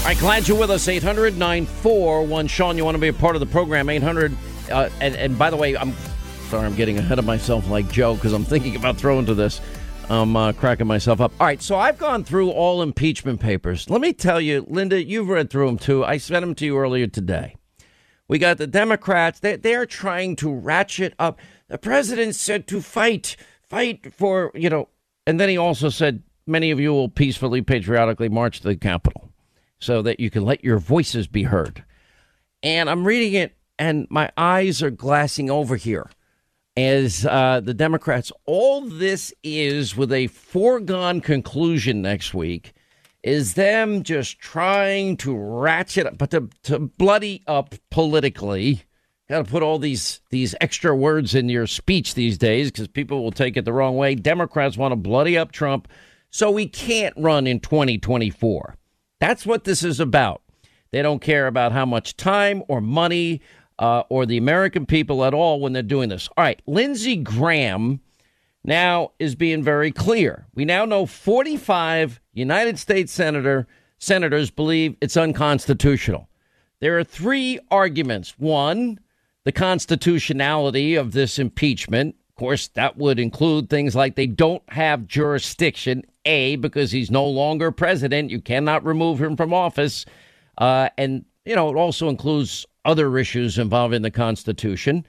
All right, glad you're with us. 800 941 Sean, you want to be a part of the program? 800. Uh, and, and by the way, I'm sorry, I'm getting ahead of myself like Joe because I'm thinking about throwing to this. I'm uh, cracking myself up. All right, so I've gone through all impeachment papers. Let me tell you, Linda, you've read through them too. I sent them to you earlier today. We got the Democrats. They, they're trying to ratchet up. The president said to fight, fight for, you know, and then he also said, many of you will peacefully, patriotically march to the Capitol so that you can let your voices be heard. And I'm reading it, and my eyes are glassing over here as uh, the Democrats. All this is with a foregone conclusion next week is them just trying to ratchet up, but to, to bloody up politically. Got to put all these these extra words in your speech these days because people will take it the wrong way. Democrats want to bloody up Trump, so we can't run in 2024. That's what this is about. They don't care about how much time or money uh, or the American people at all when they're doing this. All right, Lindsey Graham now is being very clear. We now know 45 United States senator senators believe it's unconstitutional. There are three arguments. One, the constitutionality of this impeachment. Of course, that would include things like they don't have jurisdiction a, because he's no longer president. You cannot remove him from office. Uh, and, you know, it also includes other issues involving the Constitution.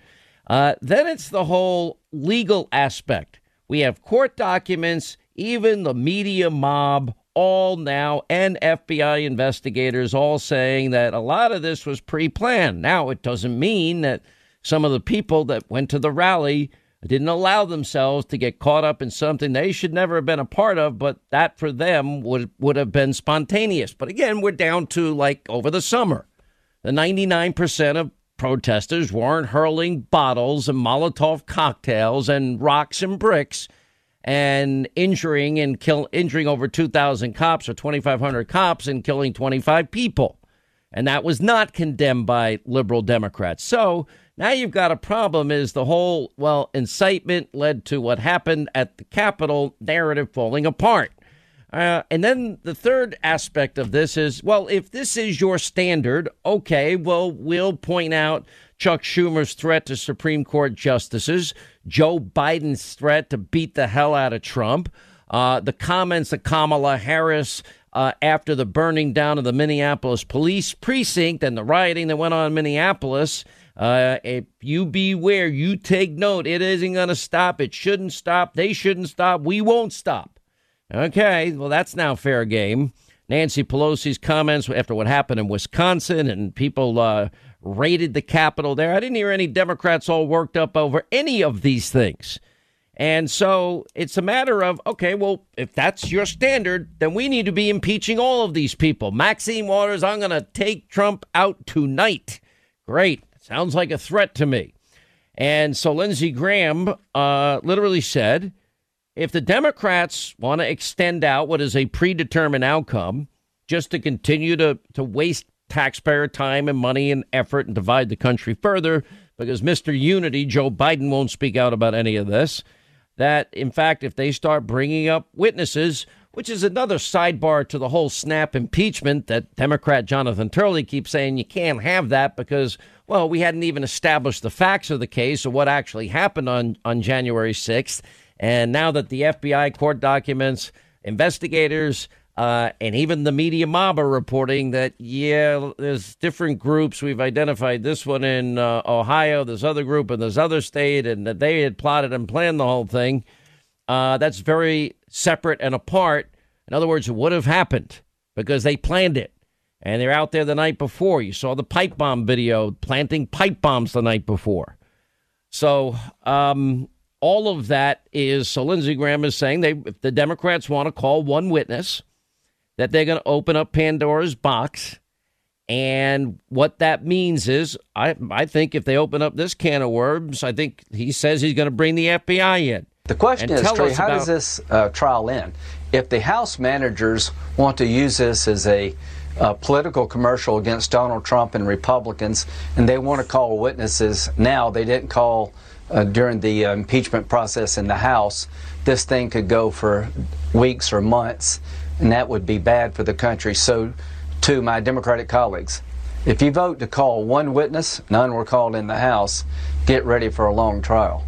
Uh, then it's the whole legal aspect. We have court documents, even the media mob, all now, and FBI investigators all saying that a lot of this was pre planned. Now, it doesn't mean that some of the people that went to the rally didn't allow themselves to get caught up in something they should never have been a part of, but that for them would would have been spontaneous. But again, we're down to like over the summer. The 99% of protesters weren't hurling bottles and Molotov cocktails and rocks and bricks and injuring and kill injuring over 2000 cops or 2500 cops and killing 25 people. And that was not condemned by liberal Democrats. So, now you've got a problem is the whole, well, incitement led to what happened at the Capitol narrative falling apart. Uh, and then the third aspect of this is, well, if this is your standard, okay, well, we'll point out Chuck Schumer's threat to Supreme Court justices, Joe Biden's threat to beat the hell out of Trump, uh, the comments of Kamala Harris uh, after the burning down of the Minneapolis police precinct and the rioting that went on in Minneapolis. Uh, if you beware, you take note. It isn't going to stop. It shouldn't stop. They shouldn't stop. We won't stop. Okay, well, that's now fair game. Nancy Pelosi's comments after what happened in Wisconsin and people uh, raided the Capitol there. I didn't hear any Democrats all worked up over any of these things. And so it's a matter of, okay, well, if that's your standard, then we need to be impeaching all of these people. Maxine Waters, I'm going to take Trump out tonight. Great. Sounds like a threat to me. And so Lindsey Graham uh, literally said if the Democrats want to extend out what is a predetermined outcome just to continue to, to waste taxpayer time and money and effort and divide the country further, because Mr. Unity, Joe Biden, won't speak out about any of this, that in fact, if they start bringing up witnesses, which is another sidebar to the whole snap impeachment that Democrat Jonathan Turley keeps saying you can't have that because, well, we hadn't even established the facts of the case or what actually happened on, on January 6th. And now that the FBI court documents, investigators, uh, and even the media mob are reporting that, yeah, there's different groups. We've identified this one in uh, Ohio, this other group in this other state, and that they had plotted and planned the whole thing. Uh, that's very separate and apart. In other words, it would have happened because they planned it. And they're out there the night before. You saw the pipe bomb video, planting pipe bombs the night before. So, um, all of that is so Lindsey Graham is saying they if the Democrats want to call one witness, that they're going to open up Pandora's box. And what that means is, I, I think if they open up this can of worms, I think he says he's going to bring the FBI in. The question is, Trey, how about, does this uh, trial end? If the House managers want to use this as a uh, political commercial against Donald Trump and Republicans, and they want to call witnesses now, they didn't call uh, during the uh, impeachment process in the House, this thing could go for weeks or months, and that would be bad for the country. So, to my Democratic colleagues. If you vote to call one witness, none were called in the House, get ready for a long trial.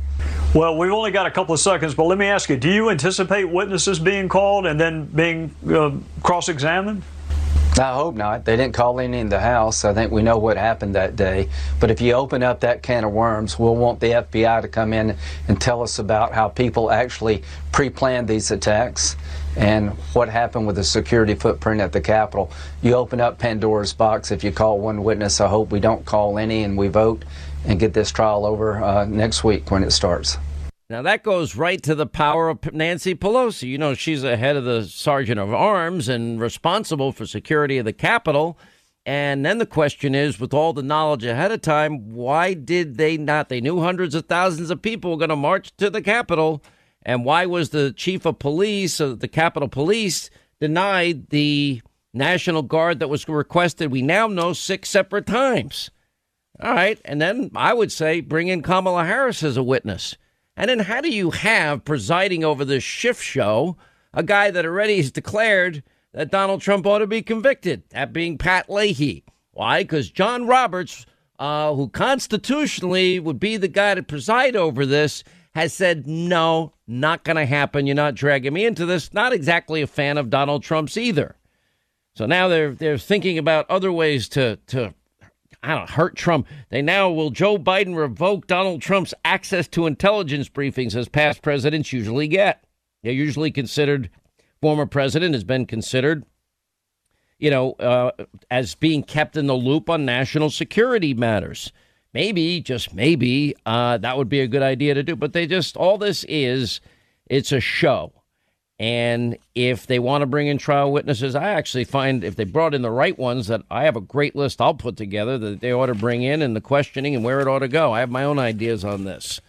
Well, we've only got a couple of seconds, but let me ask you do you anticipate witnesses being called and then being uh, cross examined? I hope not. They didn't call any in the house. I think we know what happened that day. But if you open up that can of worms, we'll want the FBI to come in and tell us about how people actually pre planned these attacks and what happened with the security footprint at the Capitol. You open up Pandora's box if you call one witness. I hope we don't call any and we vote and get this trial over uh, next week when it starts. Now, that goes right to the power of Nancy Pelosi. You know, she's the head of the Sergeant of Arms and responsible for security of the Capitol. And then the question is, with all the knowledge ahead of time, why did they not? They knew hundreds of thousands of people were going to march to the Capitol. And why was the chief of police of the Capitol Police denied the National Guard that was requested? We now know six separate times. All right. And then I would say bring in Kamala Harris as a witness. And then how do you have presiding over this shift show a guy that already has declared that Donald Trump ought to be convicted, that being Pat Leahy? Why? Because John Roberts, uh, who constitutionally would be the guy to preside over this, has said, no, not going to happen. You're not dragging me into this. Not exactly a fan of Donald Trump's either. So now they're they're thinking about other ways to to I don't hurt Trump. They now will Joe Biden revoke Donald Trump's access to intelligence briefings as past presidents usually get. They're usually considered, former president has been considered, you know, uh, as being kept in the loop on national security matters. Maybe, just maybe, uh, that would be a good idea to do. But they just, all this is, it's a show. And if they want to bring in trial witnesses, I actually find if they brought in the right ones, that I have a great list I'll put together that they ought to bring in and the questioning and where it ought to go. I have my own ideas on this.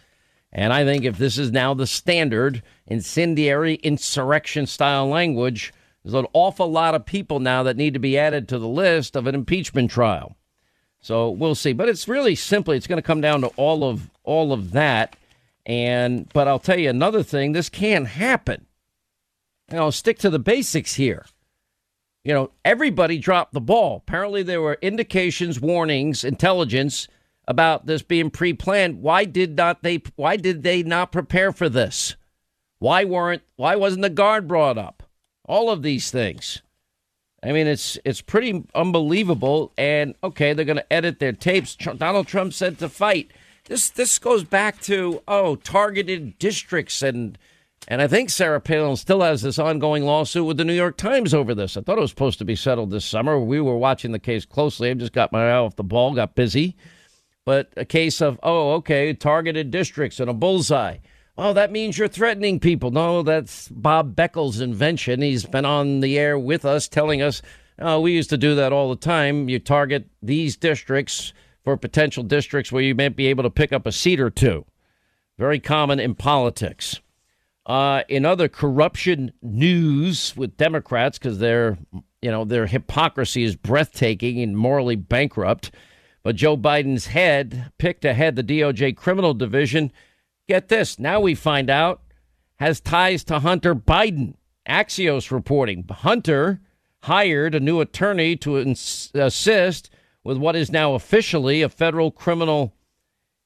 And I think if this is now the standard incendiary insurrection style language, there's an awful lot of people now that need to be added to the list of an impeachment trial. So we'll see. But it's really simply it's going to come down to all of all of that. And but I'll tell you another thing, this can happen you know, stick to the basics here. You know, everybody dropped the ball. Apparently, there were indications, warnings, intelligence about this being pre-planned. Why did not they? Why did they not prepare for this? Why weren't? Why wasn't the guard brought up? All of these things. I mean, it's it's pretty unbelievable. And okay, they're going to edit their tapes. Donald Trump said to fight. This this goes back to oh targeted districts and and I think Sarah Palin still has this ongoing lawsuit with the New York Times over this. I thought it was supposed to be settled this summer. We were watching the case closely. I just got my eye off the ball, got busy. But a case of, oh, okay, targeted districts and a bullseye. Oh, that means you're threatening people. No, that's Bob Beckel's invention. He's been on the air with us telling us, oh, we used to do that all the time. You target these districts for potential districts where you might be able to pick up a seat or two. Very common in politics. Uh, in other corruption news with Democrats, because their you know their hypocrisy is breathtaking and morally bankrupt. But Joe Biden's head picked ahead the DOJ criminal division. Get this. Now we find out has ties to Hunter Biden. Axios reporting Hunter hired a new attorney to ins- assist with what is now officially a federal criminal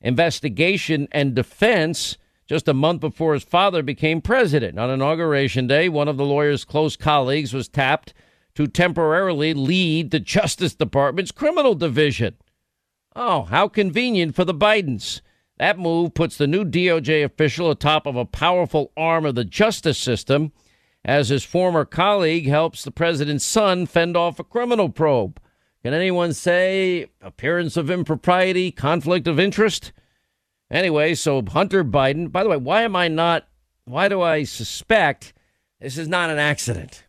investigation and defense just a month before his father became president. On Inauguration Day, one of the lawyer's close colleagues was tapped to temporarily lead the Justice Department's criminal division. Oh, how convenient for the Bidens. That move puts the new DOJ official atop of a powerful arm of the justice system as his former colleague helps the president's son fend off a criminal probe. Can anyone say appearance of impropriety, conflict of interest? Anyway, so Hunter Biden, by the way, why am I not, why do I suspect this is not an accident?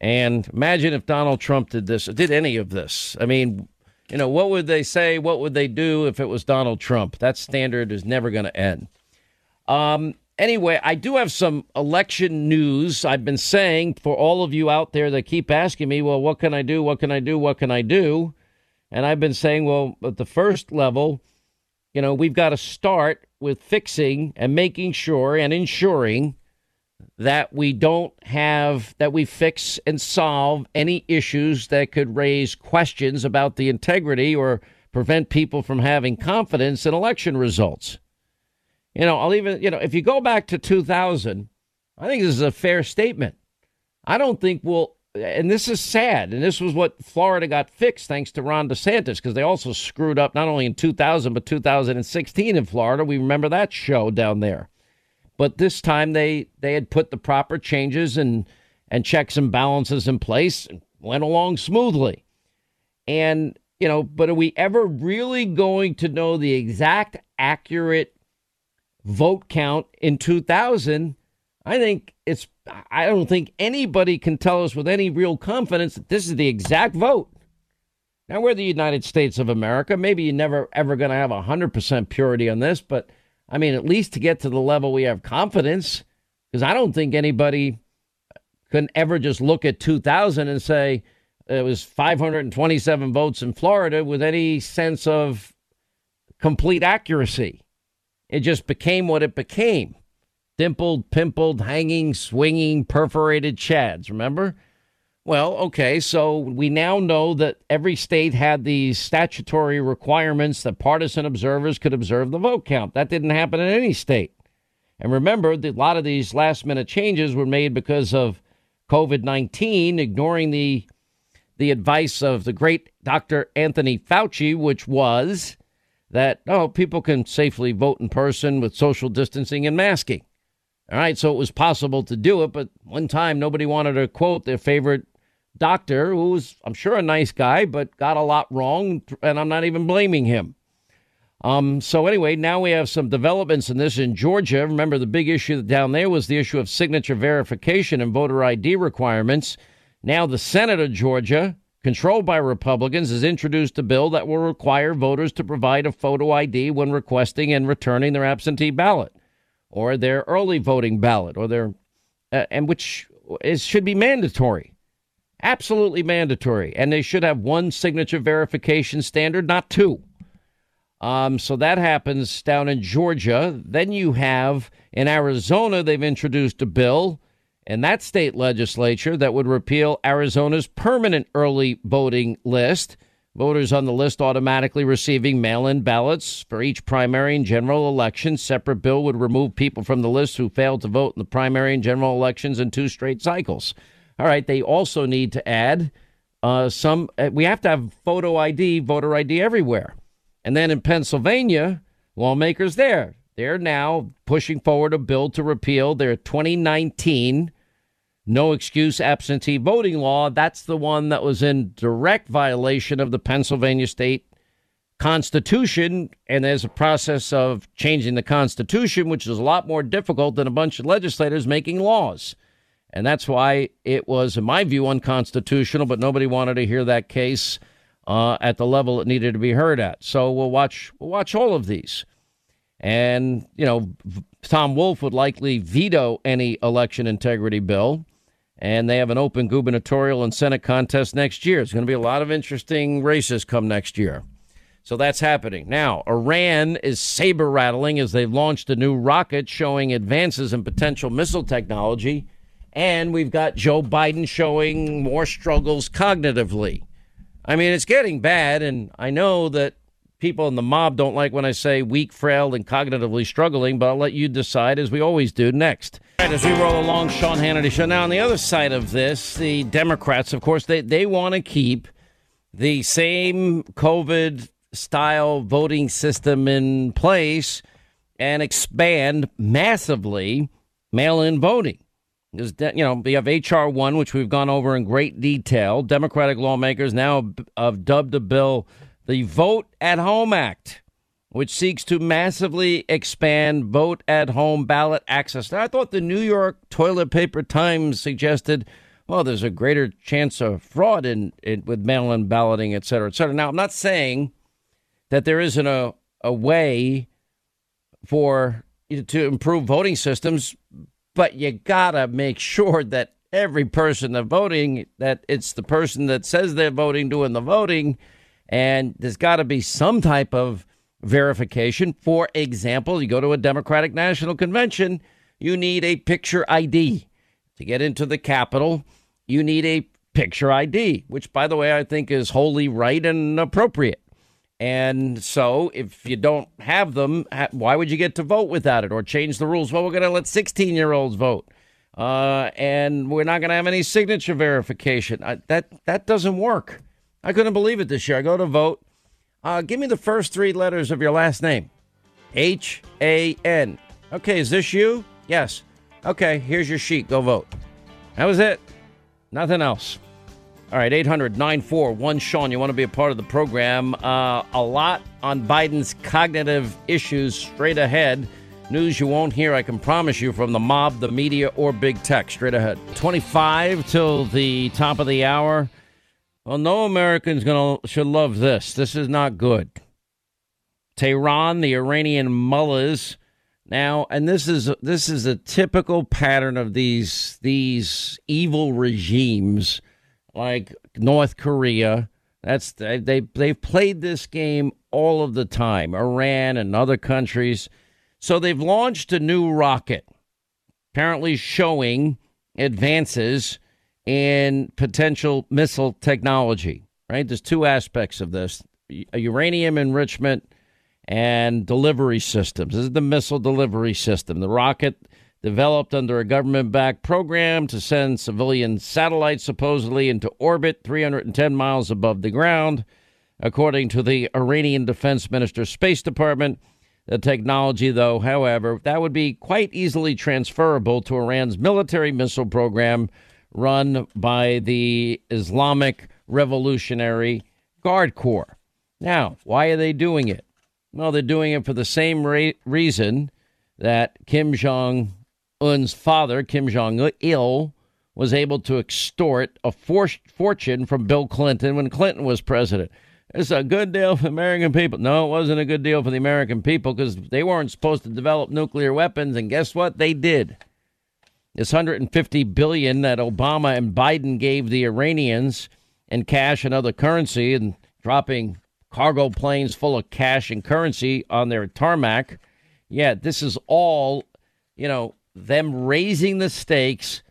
And imagine if Donald Trump did this, did any of this. I mean, you know, what would they say? What would they do if it was Donald Trump? That standard is never going to end. Um, anyway, I do have some election news. I've been saying for all of you out there that keep asking me, well, what can I do? What can I do? What can I do? And I've been saying, well, at the first level, you know, we've got to start with fixing and making sure and ensuring that we don't have, that we fix and solve any issues that could raise questions about the integrity or prevent people from having confidence in election results. You know, I'll even, you know, if you go back to 2000, I think this is a fair statement. I don't think we'll, and this is sad, and this was what Florida got fixed thanks to Ron DeSantis, because they also screwed up not only in 2000, but 2016 in Florida. We remember that show down there. But this time they, they had put the proper changes and, and checks and balances in place and went along smoothly. And, you know, but are we ever really going to know the exact accurate vote count in 2000? I think it's, I don't think anybody can tell us with any real confidence that this is the exact vote. Now, we're the United States of America. Maybe you're never, ever going to have 100% purity on this, but I mean, at least to get to the level we have confidence, because I don't think anybody can ever just look at 2000 and say it was 527 votes in Florida with any sense of complete accuracy. It just became what it became dimpled, pimpled, hanging, swinging, perforated chads, remember? Well, okay, so we now know that every state had these statutory requirements that partisan observers could observe the vote count. That didn't happen in any state. And remember, a lot of these last minute changes were made because of COVID 19, ignoring the, the advice of the great Dr. Anthony Fauci, which was that, oh, people can safely vote in person with social distancing and masking. All right, so it was possible to do it, but one time nobody wanted to quote their favorite doctor, who was, I'm sure, a nice guy, but got a lot wrong, and I'm not even blaming him. Um, so anyway, now we have some developments in this in Georgia. Remember, the big issue down there was the issue of signature verification and voter ID requirements. Now the Senate of Georgia controlled by Republicans, has introduced a bill that will require voters to provide a photo ID when requesting and returning their absentee ballot or their early voting ballot or their uh, and which is should be mandatory. Absolutely mandatory. And they should have one signature verification standard, not two. Um, so that happens down in Georgia. Then you have in Arizona, they've introduced a bill in that state legislature that would repeal Arizona's permanent early voting list. Voters on the list automatically receiving mail in ballots for each primary and general election. Separate bill would remove people from the list who failed to vote in the primary and general elections in two straight cycles. All right, they also need to add uh, some, uh, we have to have photo ID, voter ID everywhere. And then in Pennsylvania, lawmakers there, they're now pushing forward a bill to repeal their 2019 no excuse absentee voting law. That's the one that was in direct violation of the Pennsylvania state constitution. And there's a process of changing the constitution, which is a lot more difficult than a bunch of legislators making laws. And that's why it was, in my view, unconstitutional, but nobody wanted to hear that case uh, at the level it needed to be heard at. So we'll watch, we'll watch all of these. And, you know, Tom Wolf would likely veto any election integrity bill and they have an open gubernatorial and Senate contest next year. It's going to be a lot of interesting races come next year. So that's happening. Now, Iran is saber rattling as they've launched a new rocket showing advances in potential missile technology. And we've got Joe Biden showing more struggles cognitively. I mean, it's getting bad. And I know that people in the mob don't like when I say weak, frail, and cognitively struggling, but I'll let you decide, as we always do, next. Right, as we roll along, Sean Hannity Show. Now, on the other side of this, the Democrats, of course, they, they want to keep the same COVID style voting system in place and expand massively mail in voting. You know, we have H.R. 1, which we've gone over in great detail. Democratic lawmakers now have dubbed the bill the Vote at Home Act, which seeks to massively expand vote at home ballot access. Now, I thought the New York Toilet Paper Times suggested, well, there's a greater chance of fraud in, in with mail in balloting, et cetera, et cetera. Now, I'm not saying that there isn't a, a way for to improve voting systems, but you gotta make sure that every person that's voting, that it's the person that says they're voting doing the voting and there's got to be some type of verification. For example, you go to a Democratic National Convention, you need a picture ID. To get into the Capitol, you need a picture ID, which, by the way, I think is wholly right and appropriate. And so, if you don't have them, why would you get to vote without it or change the rules? Well, we're going to let 16 year olds vote. Uh, and we're not going to have any signature verification. I, that that doesn't work. I couldn't believe it this year. I go to vote. Uh, give me the first three letters of your last name. H A N. Okay, is this you? Yes. Okay, here's your sheet. Go vote. That was it. Nothing else. All right, 800 941 Sean. You want to be a part of the program. Uh, a lot on Biden's cognitive issues straight ahead. News you won't hear, I can promise you, from the mob, the media, or big tech. Straight ahead. 25 till the top of the hour. Well, no American's gonna should love this. This is not good. Tehran, the Iranian mullahs. Now, and this is this is a typical pattern of these these evil regimes like North Korea. That's they, they they've played this game all of the time. Iran and other countries. So they've launched a new rocket, apparently showing advances in potential missile technology. Right? There's two aspects of this: uh, uranium enrichment and delivery systems. This is the missile delivery system. The rocket developed under a government backed program to send civilian satellites supposedly into orbit 310 miles above the ground. According to the Iranian Defense Minister's Space Department, the technology, though, however, that would be quite easily transferable to Iran's military missile program run by the Islamic Revolutionary Guard Corps. Now, why are they doing it? Well, they're doing it for the same ra- reason that Kim Jong un's father, Kim Jong il, was able to extort a for- fortune from Bill Clinton when Clinton was president. It's a good deal for American people. No, it wasn't a good deal for the American people because they weren't supposed to develop nuclear weapons, and guess what? They did. This 150 billion that Obama and Biden gave the Iranians in cash and other currency, and dropping cargo planes full of cash and currency on their tarmac. Yeah, this is all, you know, them raising the stakes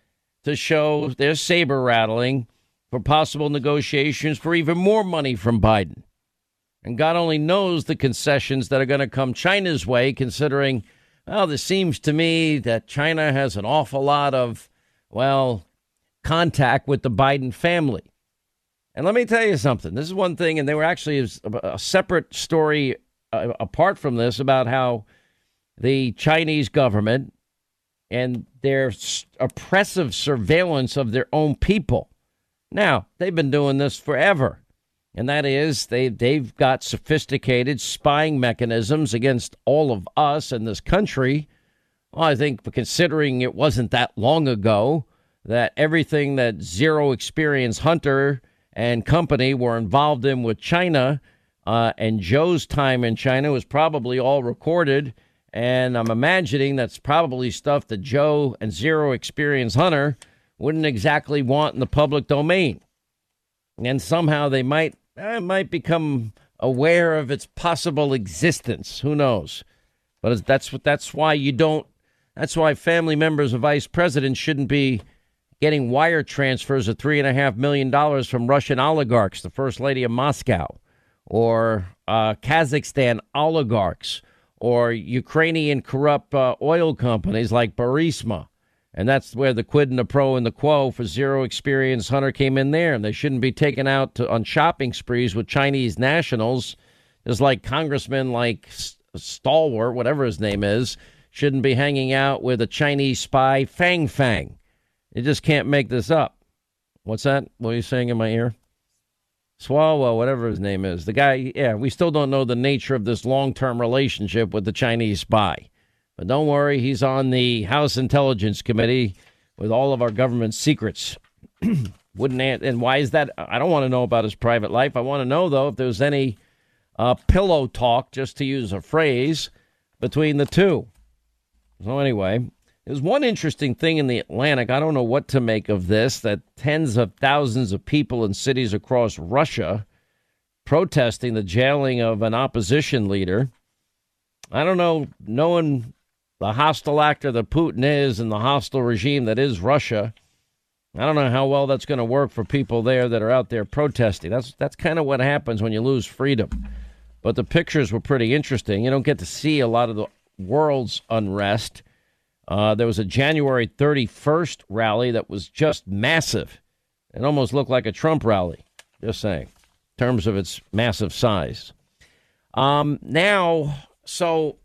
to show their saber rattling for possible negotiations for even more money from Biden. And God only knows the concessions that are going to come China's way, considering, well, this seems to me that China has an awful lot of, well, contact with the Biden family. And let me tell you something. This is one thing, and they were actually a separate story uh, apart from this about how the Chinese government and their oppressive surveillance of their own people. Now, they've been doing this forever. And that is, they, they've got sophisticated spying mechanisms against all of us in this country. Well, I think considering it wasn't that long ago that everything that Zero Experience Hunter and company were involved in with China uh, and Joe's time in China was probably all recorded and I'm imagining that's probably stuff that Joe and Zero Experience Hunter wouldn't exactly want in the public domain. And somehow they might uh, might become aware of its possible existence. Who knows? But that's that's why you don't. That's why family members of vice presidents shouldn't be getting wire transfers of three and a half million dollars from Russian oligarchs, the first lady of Moscow, or uh, Kazakhstan oligarchs or Ukrainian corrupt uh, oil companies like Burisma. And that's where the quid and the pro and the quo for zero experience Hunter came in there. And they shouldn't be taken out to, on shopping sprees with Chinese nationals. There's like congressmen like Stalwart, whatever his name is, shouldn't be hanging out with a Chinese spy, Fang Fang. You just can't make this up. What's that? What are you saying in my ear? Swalwell, whatever his name is. The guy, yeah, we still don't know the nature of this long term relationship with the Chinese spy. But don't worry, he's on the House Intelligence Committee with all of our government secrets. Wouldn't and why is that? I don't want to know about his private life. I want to know though if there's any uh, pillow talk, just to use a phrase, between the two. So anyway, there's one interesting thing in the Atlantic. I don't know what to make of this that tens of thousands of people in cities across Russia protesting the jailing of an opposition leader. I don't know. No one the hostile actor that Putin is and the hostile regime that is Russia. I don't know how well that's going to work for people there that are out there protesting. That's that's kind of what happens when you lose freedom. But the pictures were pretty interesting. You don't get to see a lot of the world's unrest. Uh, there was a January 31st rally that was just massive. It almost looked like a Trump rally. Just saying, in terms of its massive size. Um, now, so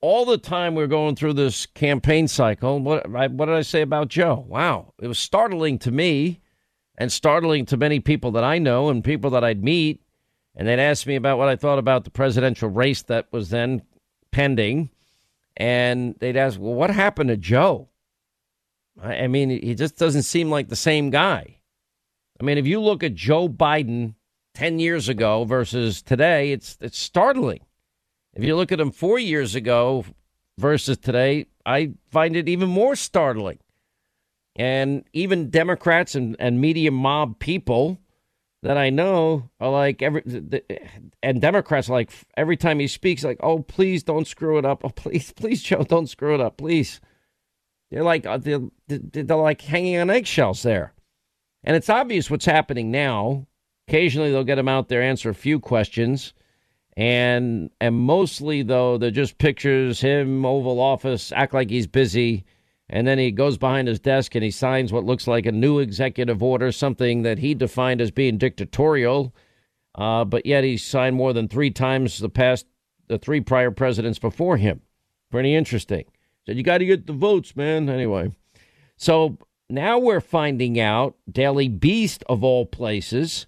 all the time we're going through this campaign cycle, what, what did I say about Joe? Wow, it was startling to me and startling to many people that I know and people that I'd meet. And they'd ask me about what I thought about the presidential race that was then pending. And they'd ask, well, what happened to Joe? I, I mean, he just doesn't seem like the same guy. I mean, if you look at Joe Biden 10 years ago versus today, it's, it's startling. If you look at him four years ago versus today, I find it even more startling. And even Democrats and, and media mob people that I know are like every and Democrats like every time he speaks like oh please don't screw it up. Oh please please Joe don't screw it up please. They're like uh, they're, they're like hanging on eggshells there. And it's obvious what's happening now. Occasionally they'll get him out there answer a few questions and and mostly though they're just pictures him Oval Office act like he's busy and then he goes behind his desk and he signs what looks like a new executive order, something that he defined as being dictatorial. Uh, but yet he signed more than three times the past the three prior presidents before him. Pretty interesting. Said you got to get the votes, man. Anyway, so now we're finding out. Daily Beast of all places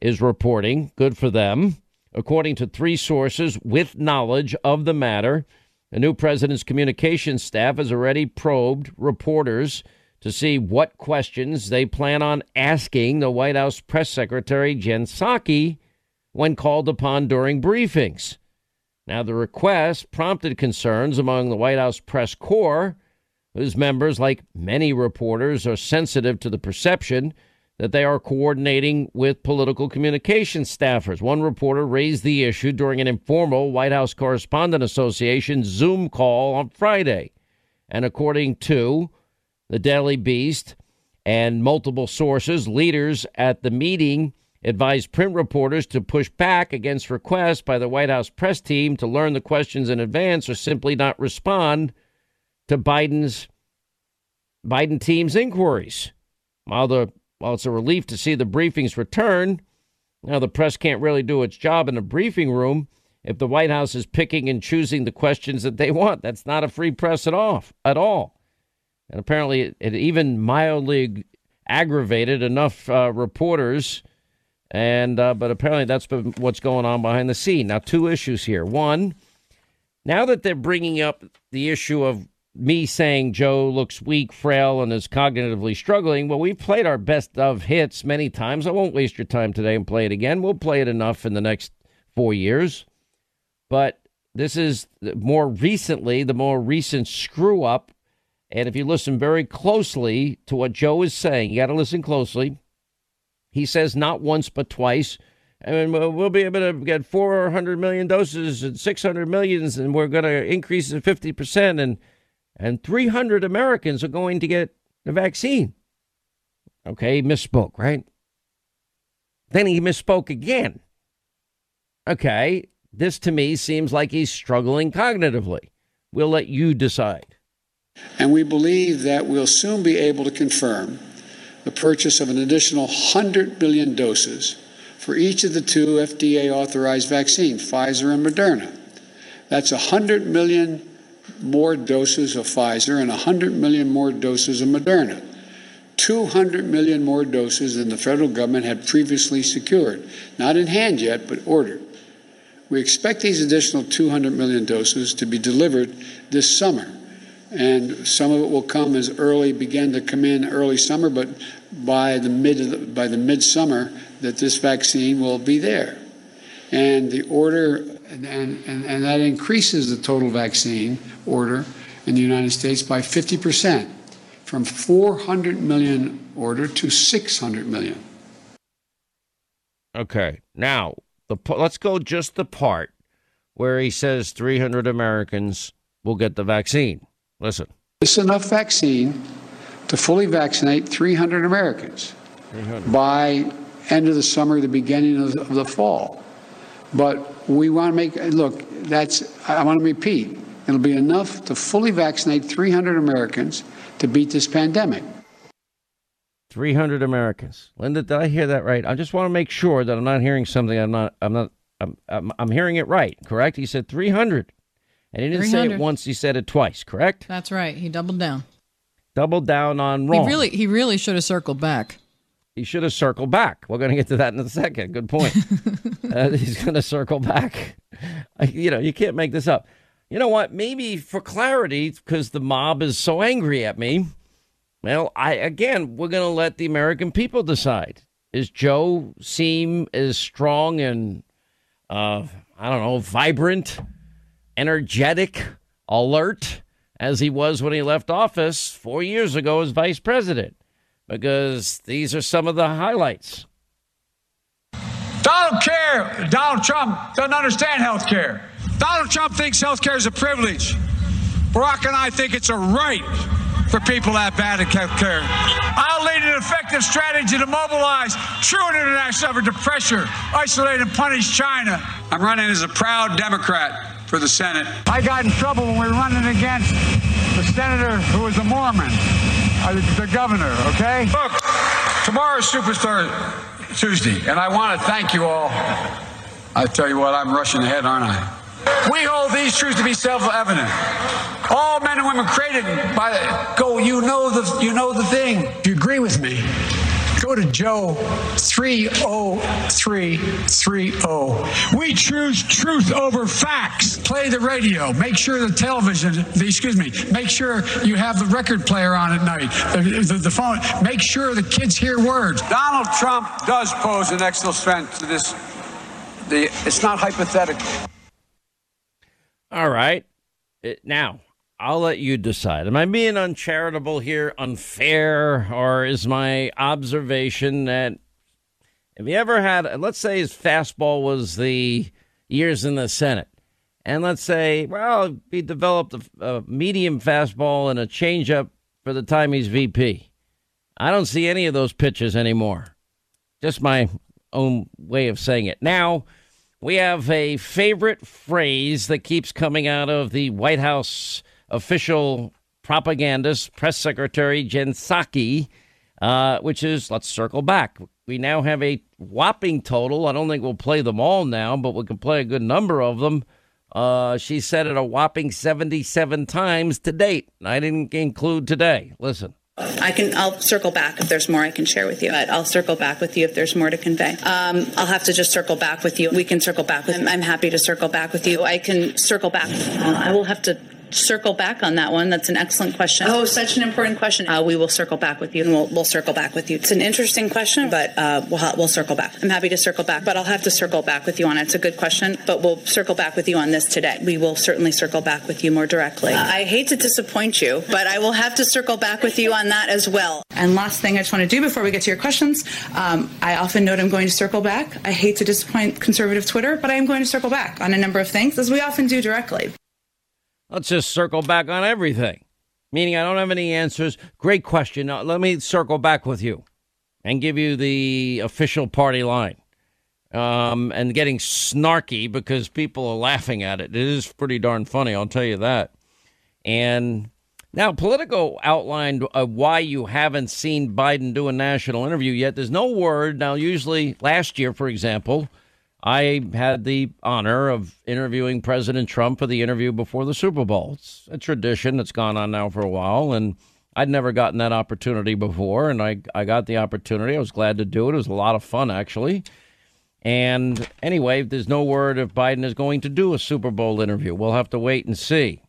is reporting. Good for them. According to three sources with knowledge of the matter, the new president's communications staff has already probed reporters to see what questions they plan on asking the White House press secretary Jen Psaki when called upon during briefings. Now, the request prompted concerns among the White House press corps, whose members, like many reporters, are sensitive to the perception that they are coordinating with political communication staffers. One reporter raised the issue during an informal White House Correspondent Association Zoom call on Friday. And according to the Daily Beast and multiple sources, leaders at the meeting advised print reporters to push back against requests by the White House press team to learn the questions in advance or simply not respond to Biden's Biden team's inquiries. While the while it's a relief to see the briefings return, now the press can't really do its job in a briefing room if the White House is picking and choosing the questions that they want. That's not a free press at all. At all. And apparently, it, even mildly aggravated enough uh, reporters. And uh, but apparently, that's what's going on behind the scene. Now, two issues here. One, now that they're bringing up the issue of me saying Joe looks weak, frail, and is cognitively struggling. Well, we've played our best of hits many times. I won't waste your time today and play it again. We'll play it enough in the next four years. But this is more recently, the more recent screw up. And if you listen very closely to what Joe is saying, you got to listen closely. He says not once, but twice. And we'll be able to get 400 million doses and 600 millions, and we're going to increase it 50%. And and 300 Americans are going to get the vaccine. Okay, misspoke, right? Then he misspoke again. Okay, this to me seems like he's struggling cognitively. We'll let you decide. And we believe that we'll soon be able to confirm the purchase of an additional 100 million doses for each of the two FDA authorized vaccines, Pfizer and Moderna. That's 100 million more doses of Pfizer and 100 million more doses of Moderna. 200 million more doses than the federal government had previously secured. Not in hand yet, but ordered. We expect these additional 200 million doses to be delivered this summer. And some of it will come as early, begin to come in early summer, but by the mid by the midsummer, that this vaccine will be there. And the order and, and, and that increases the total vaccine order in the United States by 50%, from 400 million order to 600 million. Okay, now the let's go just the part where he says 300 Americans will get the vaccine. Listen. It's enough vaccine to fully vaccinate 300 Americans 300. by end of the summer, the beginning of the, of the fall. But we want to make look. That's I want to repeat. It'll be enough to fully vaccinate 300 Americans to beat this pandemic. 300 Americans. Linda, did I hear that right? I just want to make sure that I'm not hearing something. I'm not. I'm not. I'm. I'm, I'm hearing it right. Correct? He said 300, and he didn't 300. say it once. He said it twice. Correct? That's right. He doubled down. Doubled down on wrong. He really. He really should have circled back. He should have circled back. We're going to get to that in a second. Good point. uh, he's going to circle back. you know, you can't make this up. You know what? Maybe for clarity, because the mob is so angry at me. Well, I again, we're going to let the American people decide. Is Joe seem as strong and uh, I don't know, vibrant, energetic, alert as he was when he left office four years ago as vice president? because these are some of the highlights. Donald care. Donald Trump doesn't understand health care. Donald Trump thinks health care is a privilege. Barack and I think it's a right for people that have bad health care. I'll lead an effective strategy to mobilize true international effort to pressure, isolate, and punish China. I'm running as a proud Democrat for the Senate. I got in trouble when we were running against the senator who was a Mormon uh, the governor, okay? Look, tomorrow's Superstar Tuesday, and I want to thank you all. I tell you what, I'm rushing ahead, aren't I? We hold these truths to be self-evident. All men and women created by go. You know the you know the thing. Do you agree with me? Go to Joe 30330. We choose truth over facts. Play the radio. Make sure the television, excuse me, make sure you have the record player on at night, the, the, the phone. Make sure the kids hear words. Donald Trump does pose an extra threat to this. The, it's not hypothetical. All right. It, now, I'll let you decide. Am I being uncharitable here, unfair, or is my observation that if you ever had, let's say his fastball was the years in the Senate, and let's say, well, he developed a, a medium fastball and a changeup for the time he's VP. I don't see any of those pitches anymore. Just my own way of saying it. Now, we have a favorite phrase that keeps coming out of the White House official propagandist, press secretary Jen Psaki, uh, which is let's circle back. We now have a whopping total. I don't think we'll play them all now, but we can play a good number of them. Uh, she said it a whopping 77 times to date. I didn't include today. Listen. I can. I'll circle back if there's more I can share with you. But I'll circle back with you if there's more to convey. Um, I'll have to just circle back with you. We can circle back with. I'm happy to circle back with you. I can circle back. Uh, I will have to circle back on that one. That's an excellent question. Oh, such an important question. Uh, we will circle back with you, and we'll, we'll circle back with you. It's an interesting question, but uh, we'll, we'll circle back. I'm happy to circle back, but I'll have to circle back with you on it. It's a good question, but we'll circle back with you on this today. We will certainly circle back with you more directly. Uh, I hate to disappoint you, but I will have to circle back with you on that as well. And last thing I just want to do before we get to your questions, um, I often note I'm going to circle back. I hate to disappoint conservative Twitter, but I am going to circle back on a number of things, as we often do directly. Let's just circle back on everything. Meaning, I don't have any answers. Great question. Now, let me circle back with you and give you the official party line. Um, and getting snarky because people are laughing at it. It is pretty darn funny, I'll tell you that. And now, Politico outlined uh, why you haven't seen Biden do a national interview yet. There's no word. Now, usually last year, for example, I had the honor of interviewing President Trump for the interview before the Super Bowl. It's a tradition that's gone on now for a while, and I'd never gotten that opportunity before, and I, I got the opportunity. I was glad to do it. It was a lot of fun, actually. And anyway, there's no word if Biden is going to do a Super Bowl interview. We'll have to wait and see.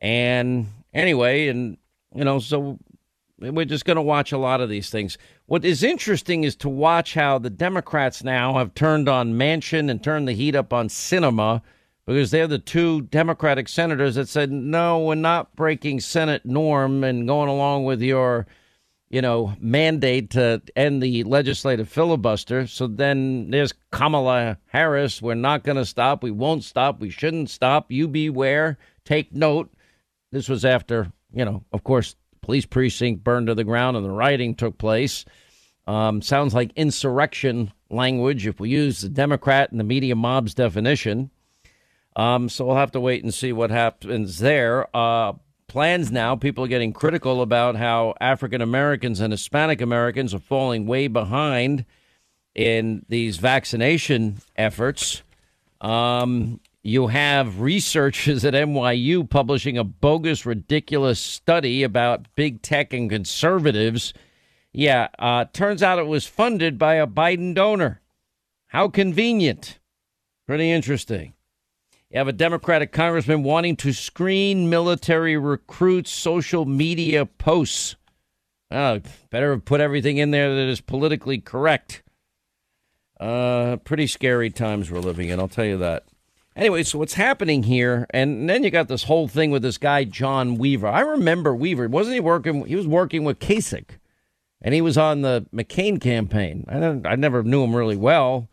And anyway, and, you know, so we're just going to watch a lot of these things. What is interesting is to watch how the Democrats now have turned on Manchin and turned the heat up on Sinema because they're the two Democratic senators that said, no, we're not breaking Senate norm and going along with your, you know, mandate to end the legislative filibuster. So then there's Kamala Harris. We're not going to stop. We won't stop. We shouldn't stop. You beware. Take note. This was after, you know, of course, police precinct burned to the ground and the rioting took place. Um, sounds like insurrection language if we use the Democrat and the media mob's definition. Um, so we'll have to wait and see what happens there. Uh, plans now, people are getting critical about how African Americans and Hispanic Americans are falling way behind in these vaccination efforts. Um, you have researchers at NYU publishing a bogus, ridiculous study about big tech and conservatives. Yeah, uh, turns out it was funded by a Biden donor. How convenient. Pretty interesting. You have a Democratic congressman wanting to screen military recruits' social media posts. Uh, better put everything in there that is politically correct. Uh, pretty scary times we're living in, I'll tell you that. Anyway, so what's happening here, and then you got this whole thing with this guy John Weaver. I remember Weaver. Wasn't he working? He was working with Kasich, and he was on the McCain campaign. I, I never knew him really well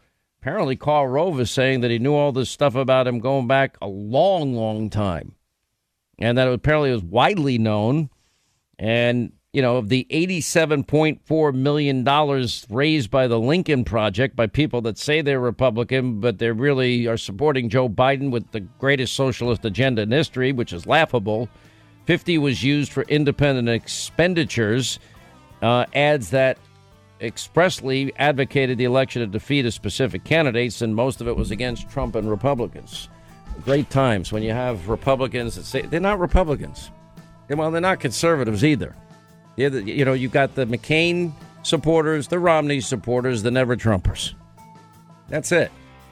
apparently Karl Rove is saying that he knew all this stuff about him going back a long, long time. And that it apparently was widely known. And, you know, of the $87.4 million raised by the Lincoln Project by people that say they're Republican, but they really are supporting Joe Biden with the greatest socialist agenda in history, which is laughable. 50 was used for independent expenditures. Uh, that expressly advocated the election to defeat a specific candidates, and most of it was against Trump and Republicans. Great times when you have Republicans that say they're not Republicans. Well, they're not conservatives either. You know, you've got the McCain supporters, the Romney supporters, the never Trumpers. That's it.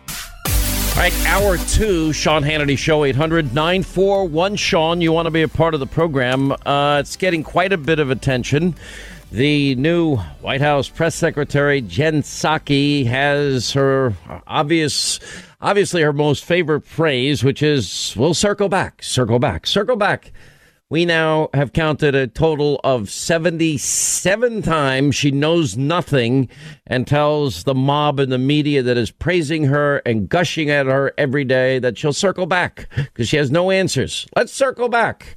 All right, hour two, Sean Hannity Show, 800 941 Sean. You want to be a part of the program. Uh, it's getting quite a bit of attention. The new White House press secretary Jen Psaki has her obvious, obviously her most favorite phrase, which is "We'll circle back, circle back, circle back." We now have counted a total of 77 times she knows nothing and tells the mob and the media that is praising her and gushing at her every day that she'll circle back because she has no answers. Let's circle back.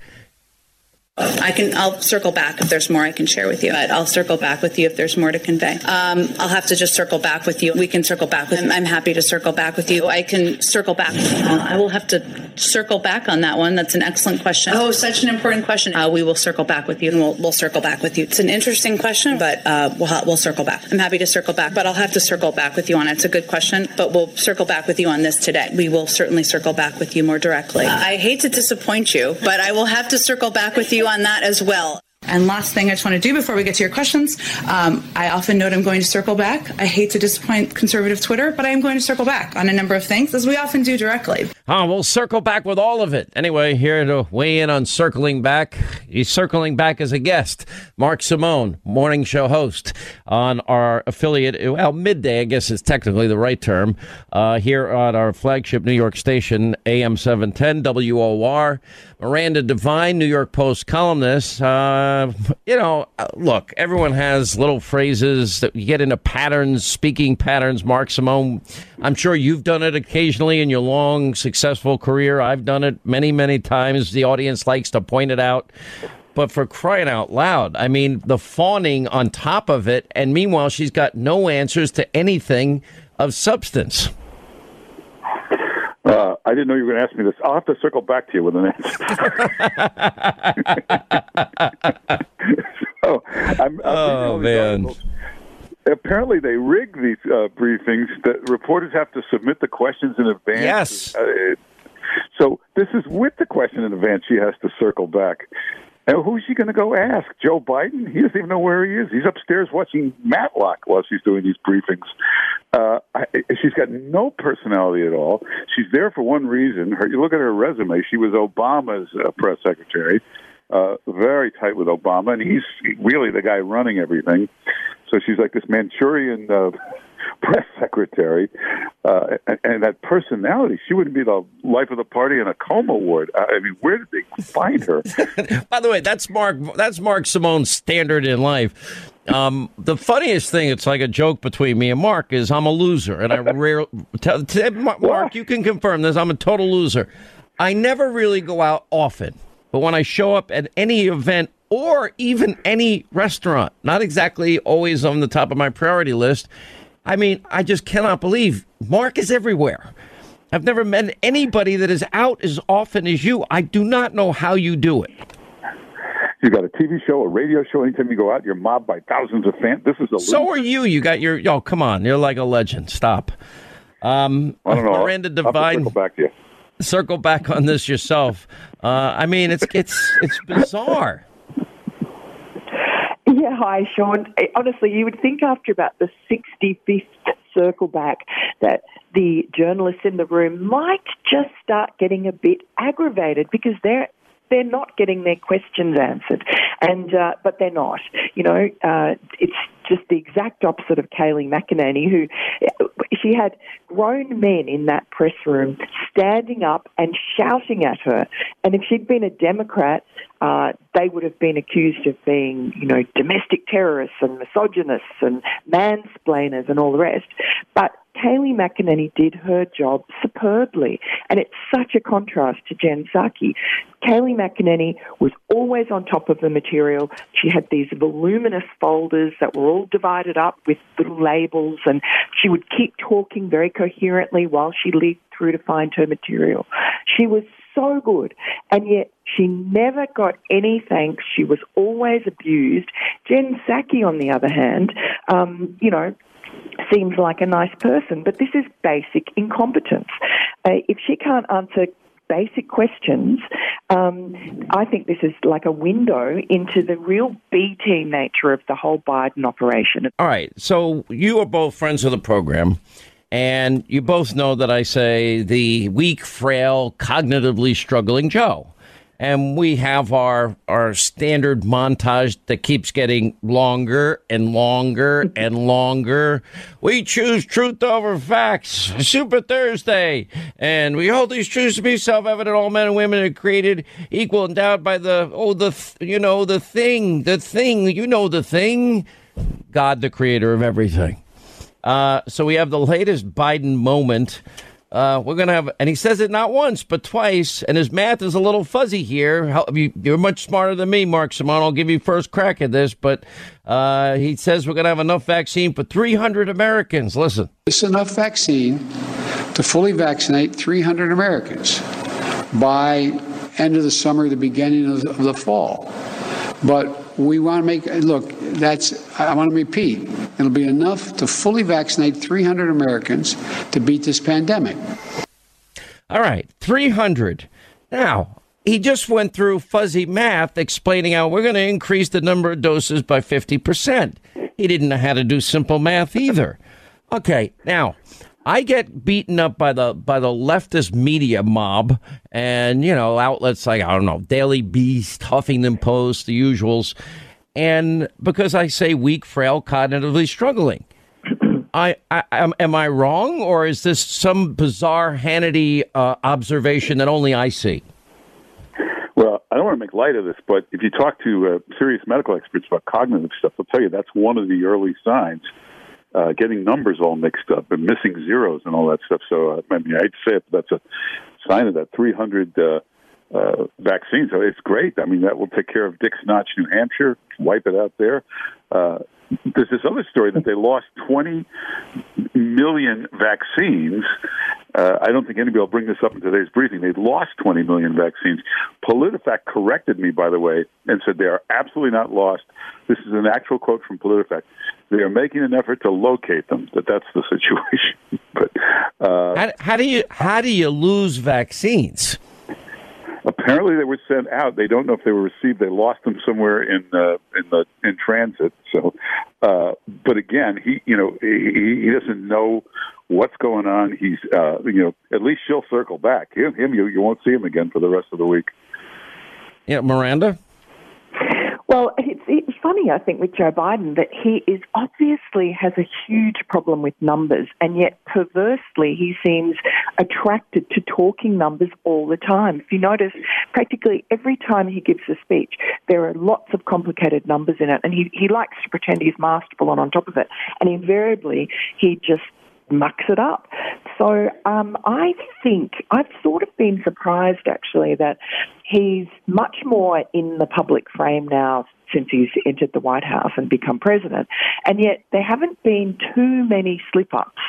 I can. I'll circle back if there's more I can share with you. But I'll circle back with you if there's more to convey. Um, I'll have to just circle back with you. We can circle back with. I'm happy to circle back with you. I can circle back. Uh, I will have to circle back on that one. That's an excellent question. Oh, such an important question. Uh, we will circle back with you, and we'll, we'll circle back with you. It's an interesting question, but uh, we'll we'll circle back. I'm happy to circle back, but I'll have to circle back with you on it. It's a good question, but we'll circle back with you on this today. We will certainly circle back with you more directly. I hate to disappoint you, but I will have to circle back with you on that as well. And last thing I just want to do before we get to your questions, um, I often note I'm going to circle back. I hate to disappoint conservative Twitter, but I am going to circle back on a number of things, as we often do directly. Oh, we'll circle back with all of it. Anyway, here to weigh in on circling back. He's circling back as a guest. Mark Simone, morning show host on our affiliate, well, midday, I guess is technically the right term, uh, here on our flagship New York station, AM 710 WOR. Miranda Devine, New York Post columnist. Uh, you know, uh, look, everyone has little phrases that you get into patterns, speaking patterns. Mark Simone, I'm sure you've done it occasionally in your long, successful career. I've done it many, many times. The audience likes to point it out. But for crying out loud, I mean, the fawning on top of it, and meanwhile, she's got no answers to anything of substance. Uh, I didn't know you were going to ask me this. I'll have to circle back to you with an answer. so, I'm, I'm oh man! Apparently, they rig these uh, briefings that reporters have to submit the questions in advance. Yes. Uh, so this is with the question in advance. She has to circle back. And who's she going to go ask? Joe Biden? He doesn't even know where he is. He's upstairs watching Matlock while she's doing these briefings. Uh, I, she's got no personality at all. She's there for one reason. Her, you look at her resume. She was Obama's uh, press secretary, uh, very tight with Obama, and he's really the guy running everything. So she's like this Manchurian. Uh, press secretary, uh, and, and, that personality. She wouldn't be the life of the party in a coma ward. I mean, where did they find her? By the way, that's Mark. That's Mark Simone's standard in life. Um, the funniest thing, it's like a joke between me and Mark, is I'm a loser, and I rarely. Mark, you can confirm this. I'm a total loser. I never really go out often. But when I show up at any event or even any restaurant, not exactly always on the top of my priority list, I mean, I just cannot believe Mark is everywhere. I've never met anybody that is out as often as you. I do not know how you do it. You got a TV show, a radio show. Anytime you go out, you're mobbed by thousands of fans. This is a. So are you. You got your. Oh, come on! You're like a legend. Stop. Um, I don't know. Miranda Devine. Circle back to you. Circle back on this yourself. Uh, I mean, it's it's it's bizarre. Yeah, hi, Sean. Honestly, you would think after about the 65th circle back that the journalists in the room might just start getting a bit aggravated because they're they're not getting their questions answered, and uh, but they're not. You know, uh, it's just the exact opposite of Kayleigh McEnany, who she had grown men in that press room standing up and shouting at her. And if she'd been a Democrat, uh, they would have been accused of being, you know, domestic terrorists and misogynists and mansplainers and all the rest. But Kayleigh McEnany did her job superbly. And it's such a contrast to Jen Psaki. Kayleigh McEnany was always on top of the material. She had these voluminous folders that were all divided up with little labels, and she would keep talking very coherently while she leafed through to find her material. She was so good, and yet she never got any thanks. She was always abused. Jen Psaki, on the other hand, um, you know, seems like a nice person, but this is basic incompetence. Uh, if she can't answer basic questions, um, I think this is like a window into the real B team nature of the whole Biden operation. All right. So you are both friends of the program. And you both know that I say the weak, frail, cognitively struggling Joe and we have our our standard montage that keeps getting longer and longer and longer. We choose truth over facts. Super Thursday, and we hold these truths to be self-evident. All men and women are created equal, endowed by the oh the you know the thing, the thing you know the thing, God, the creator of everything. Uh, so we have the latest Biden moment. Uh, we're going to have, and he says it not once, but twice, and his math is a little fuzzy here. You're much smarter than me, Mark Simone. I'll give you first crack at this, but uh, he says we're going to have enough vaccine for 300 Americans. Listen. It's enough vaccine to fully vaccinate 300 Americans by end of the summer, the beginning of the fall. But we want to make, look, that's, I want to repeat, it'll be enough to fully vaccinate 300 Americans to beat this pandemic. All right, 300. Now, he just went through fuzzy math explaining how we're going to increase the number of doses by 50%. He didn't know how to do simple math either. Okay, now I get beaten up by the by the leftist media mob and you know outlets like I don't know Daily Beast, Huffington Post, the usuals, and because I say weak, frail, cognitively struggling. I, I am, am I wrong, or is this some bizarre Hannity uh, observation that only I see? Well, I don't want to make light of this, but if you talk to uh, serious medical experts about cognitive stuff, they'll tell you that's one of the early signs uh, getting numbers all mixed up and missing zeros and all that stuff. So, uh, I mean, I hate to say that's a sign of that 300 uh, uh, vaccines. So it's great. I mean, that will take care of Dix Notch, New Hampshire, wipe it out there. Uh, there's this other story that they lost 20 million vaccines. Uh, I don't think anybody will bring this up in today's briefing. They've lost 20 million vaccines. PolitiFact corrected me, by the way, and said they are absolutely not lost. This is an actual quote from PolitiFact. They are making an effort to locate them. That that's the situation. but uh, how, how do you how do you lose vaccines? apparently they were sent out. They don't know if they were received. They lost them somewhere in the in the in transit. So, uh, but again, he you know he, he doesn't know what's going on. He's uh, you know at least she'll circle back. Him, him you you won't see him again for the rest of the week. Yeah, Miranda. Well, it's, it's funny, I think, with Joe Biden that he is obviously has a huge problem with numbers, and yet perversely he seems attracted to talking numbers all the time. If you notice, practically every time he gives a speech, there are lots of complicated numbers in it, and he, he likes to pretend he's masterful and on top of it, and invariably he just mucks it up. So um, I think I've sort of been surprised actually that he's much more in the public frame now since he's entered the White House and become president. And yet there haven't been too many slip ups.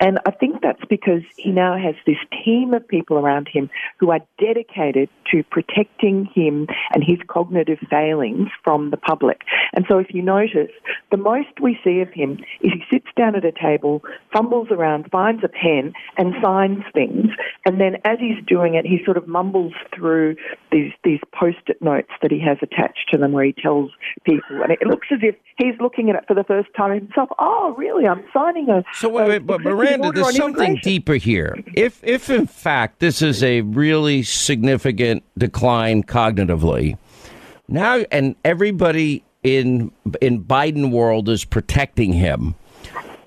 And I think that's because he now has this team of people around him who are dedicated to protecting him and his cognitive failings from the public. And so if you notice, the most we see of him is he sits down at a table, fumbles around, finds a pen, and signs things. And then as he's doing it, he sort of mumbles through these, these post it notes that he has attached to them where he tells people, and it looks as if he's looking at it for the first time himself. Oh, really? I'm signing a. So wait, wait but Miranda, there's something deeper here. If, if in fact this is a really significant decline cognitively, now and everybody in in Biden world is protecting him.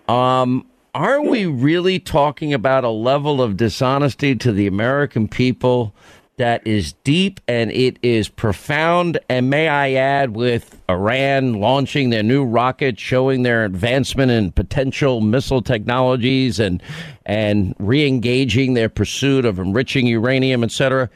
Um, are we really talking about a level of dishonesty to the American people that is deep and it is profound. And may I add, with Iran launching their new rocket, showing their advancement in potential missile technologies and and re-engaging their pursuit of enriching uranium, etc.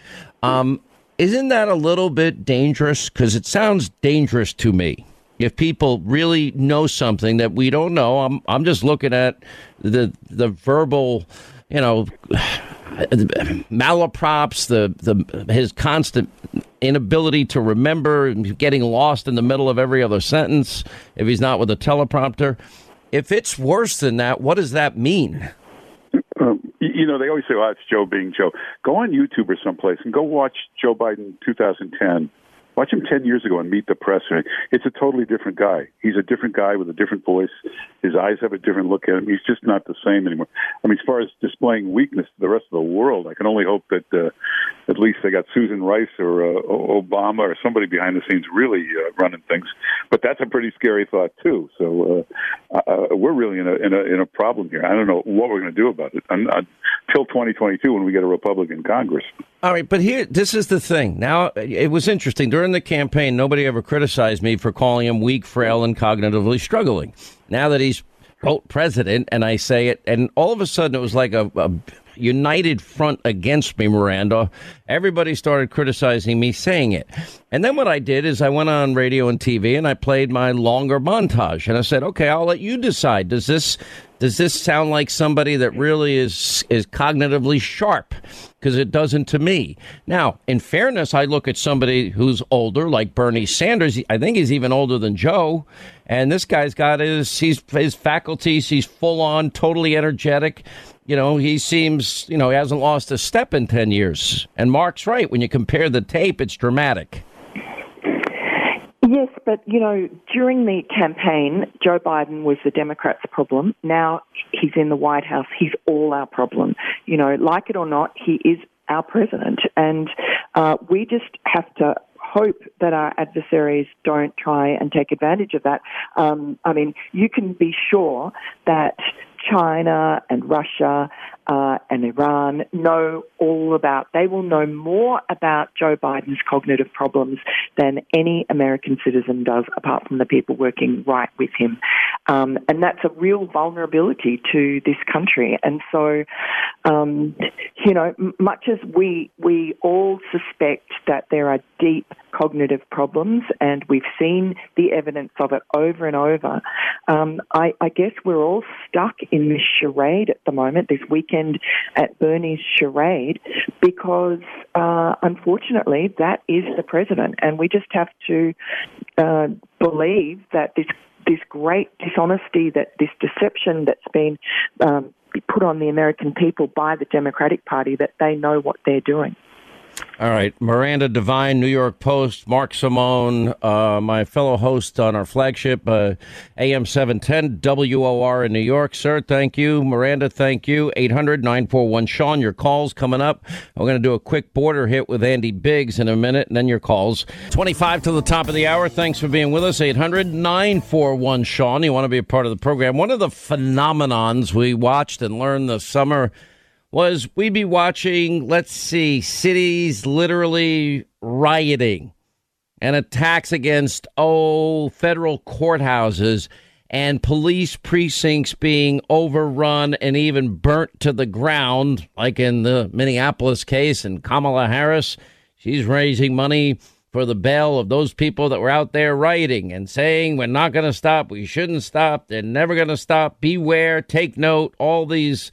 Um, isn't that a little bit dangerous? Because it sounds dangerous to me. If people really know something that we don't know, I'm I'm just looking at the the verbal, you know malaprops, the the his constant inability to remember, getting lost in the middle of every other sentence if he's not with a teleprompter. If it's worse than that, what does that mean? Um, you know, they always say, "Oh, it's Joe being Joe." Go on YouTube or someplace and go watch Joe Biden 2010 Watch him 10 years ago and meet the press. It's a totally different guy. He's a different guy with a different voice. His eyes have a different look at him. He's just not the same anymore. I mean, as far as displaying weakness to the rest of the world, I can only hope that uh, at least they got Susan Rice or uh, Obama or somebody behind the scenes really uh, running things. But that's a pretty scary thought too. So uh, uh, we're really in a, in a in a problem here. I don't know what we're going to do about it until 2022 when we get a Republican Congress. All right, but here, this is the thing. Now, it was interesting. During the campaign, nobody ever criticized me for calling him weak, frail, and cognitively struggling. Now that he's president, and I say it, and all of a sudden it was like a, a united front against me, Miranda. Everybody started criticizing me saying it. And then what I did is I went on radio and TV and I played my longer montage. And I said, okay, I'll let you decide. Does this does this sound like somebody that really is is cognitively sharp? Because it doesn't to me. Now, in fairness, I look at somebody who's older, like Bernie Sanders. I think he's even older than Joe. And this guy's got his he's his faculties. He's full on, totally energetic you know, he seems, you know, he hasn't lost a step in 10 years. And Mark's right. When you compare the tape, it's dramatic. Yes, but, you know, during the campaign, Joe Biden was the Democrats' problem. Now he's in the White House. He's all our problem. You know, like it or not, he is our president. And uh, we just have to hope that our adversaries don't try and take advantage of that. Um, I mean, you can be sure that China and Russia uh, and Iran know all about, they will know more about Joe Biden's cognitive problems than any American citizen does, apart from the people working right with him. Um, and that's a real vulnerability to this country. And so, um, you know, much as we, we all suspect that there are deep cognitive problems, and we've seen the evidence of it over and over, um, I, I guess we're all stuck in this charade at the moment, this weekend at Bernie's charade, because uh, unfortunately that is the president, and we just have to uh, believe that this this great dishonesty, that this deception that's been um, put on the American people by the Democratic Party, that they know what they're doing. All right. Miranda Devine, New York Post, Mark Simone, uh, my fellow host on our flagship, uh, AM 710 WOR in New York. Sir, thank you. Miranda, thank you. 800 941 Sean, your calls coming up. We're going to do a quick border hit with Andy Biggs in a minute, and then your calls. 25 to the top of the hour. Thanks for being with us. 800 941 Sean. You want to be a part of the program. One of the phenomenons we watched and learned this summer was we'd be watching, let's see, cities literally rioting and attacks against, oh, federal courthouses and police precincts being overrun and even burnt to the ground, like in the Minneapolis case and Kamala Harris. She's raising money for the bail of those people that were out there rioting and saying, We're not going to stop. We shouldn't stop. They're never going to stop. Beware. Take note. All these.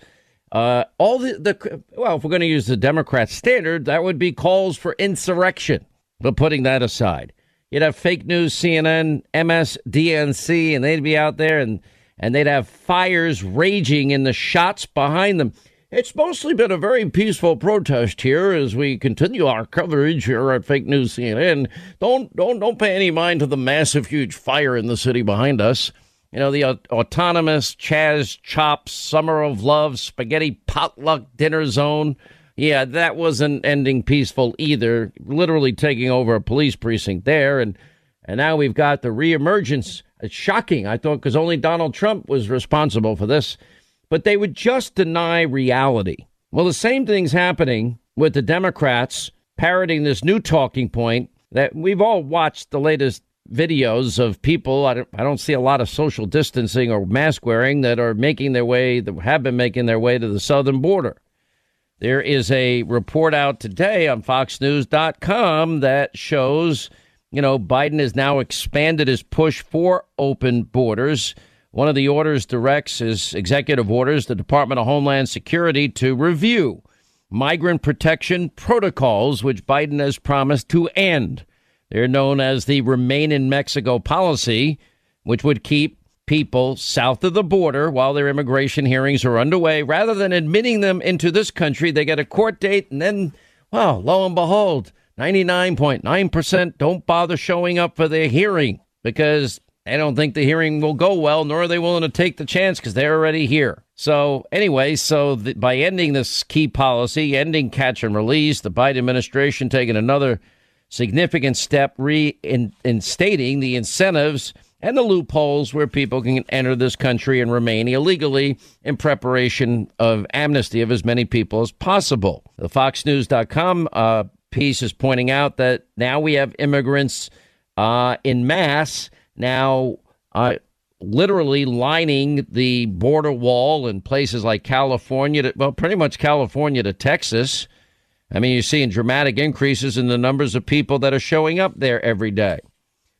Uh, all the, the well, if we're going to use the Democrat standard, that would be calls for insurrection. But putting that aside, you'd have fake news, CNN, MSDNC, and they'd be out there and and they'd have fires raging in the shots behind them. It's mostly been a very peaceful protest here as we continue our coverage here at Fake News CNN. Don't don't don't pay any mind to the massive, huge fire in the city behind us. You know the uh, autonomous Chaz Chops Summer of Love Spaghetti Potluck Dinner Zone. Yeah, that wasn't ending peaceful either. Literally taking over a police precinct there, and and now we've got the reemergence. It's shocking. I thought because only Donald Trump was responsible for this but they would just deny reality. Well, the same thing's happening with the Democrats parroting this new talking point that we've all watched the latest videos of people. I don't, I don't see a lot of social distancing or mask wearing that are making their way, that have been making their way to the southern border. There is a report out today on FoxNews.com that shows, you know, Biden has now expanded his push for open borders. One of the orders directs his executive orders the Department of Homeland Security to review migrant protection protocols, which Biden has promised to end. They're known as the Remain in Mexico policy, which would keep people south of the border while their immigration hearings are underway. Rather than admitting them into this country, they get a court date and then, well, lo and behold, 99.9% don't bother showing up for their hearing because they don't think the hearing will go well, nor are they willing to take the chance because they're already here. So, anyway, so the, by ending this key policy, ending catch and release, the Biden administration taking another significant step reinstating the incentives and the loopholes where people can enter this country and remain illegally in preparation of amnesty of as many people as possible. The FoxNews.com uh, piece is pointing out that now we have immigrants uh, in mass now uh, literally lining the border wall in places like California, to, well, pretty much California to Texas. I mean, you're seeing dramatic increases in the numbers of people that are showing up there every day.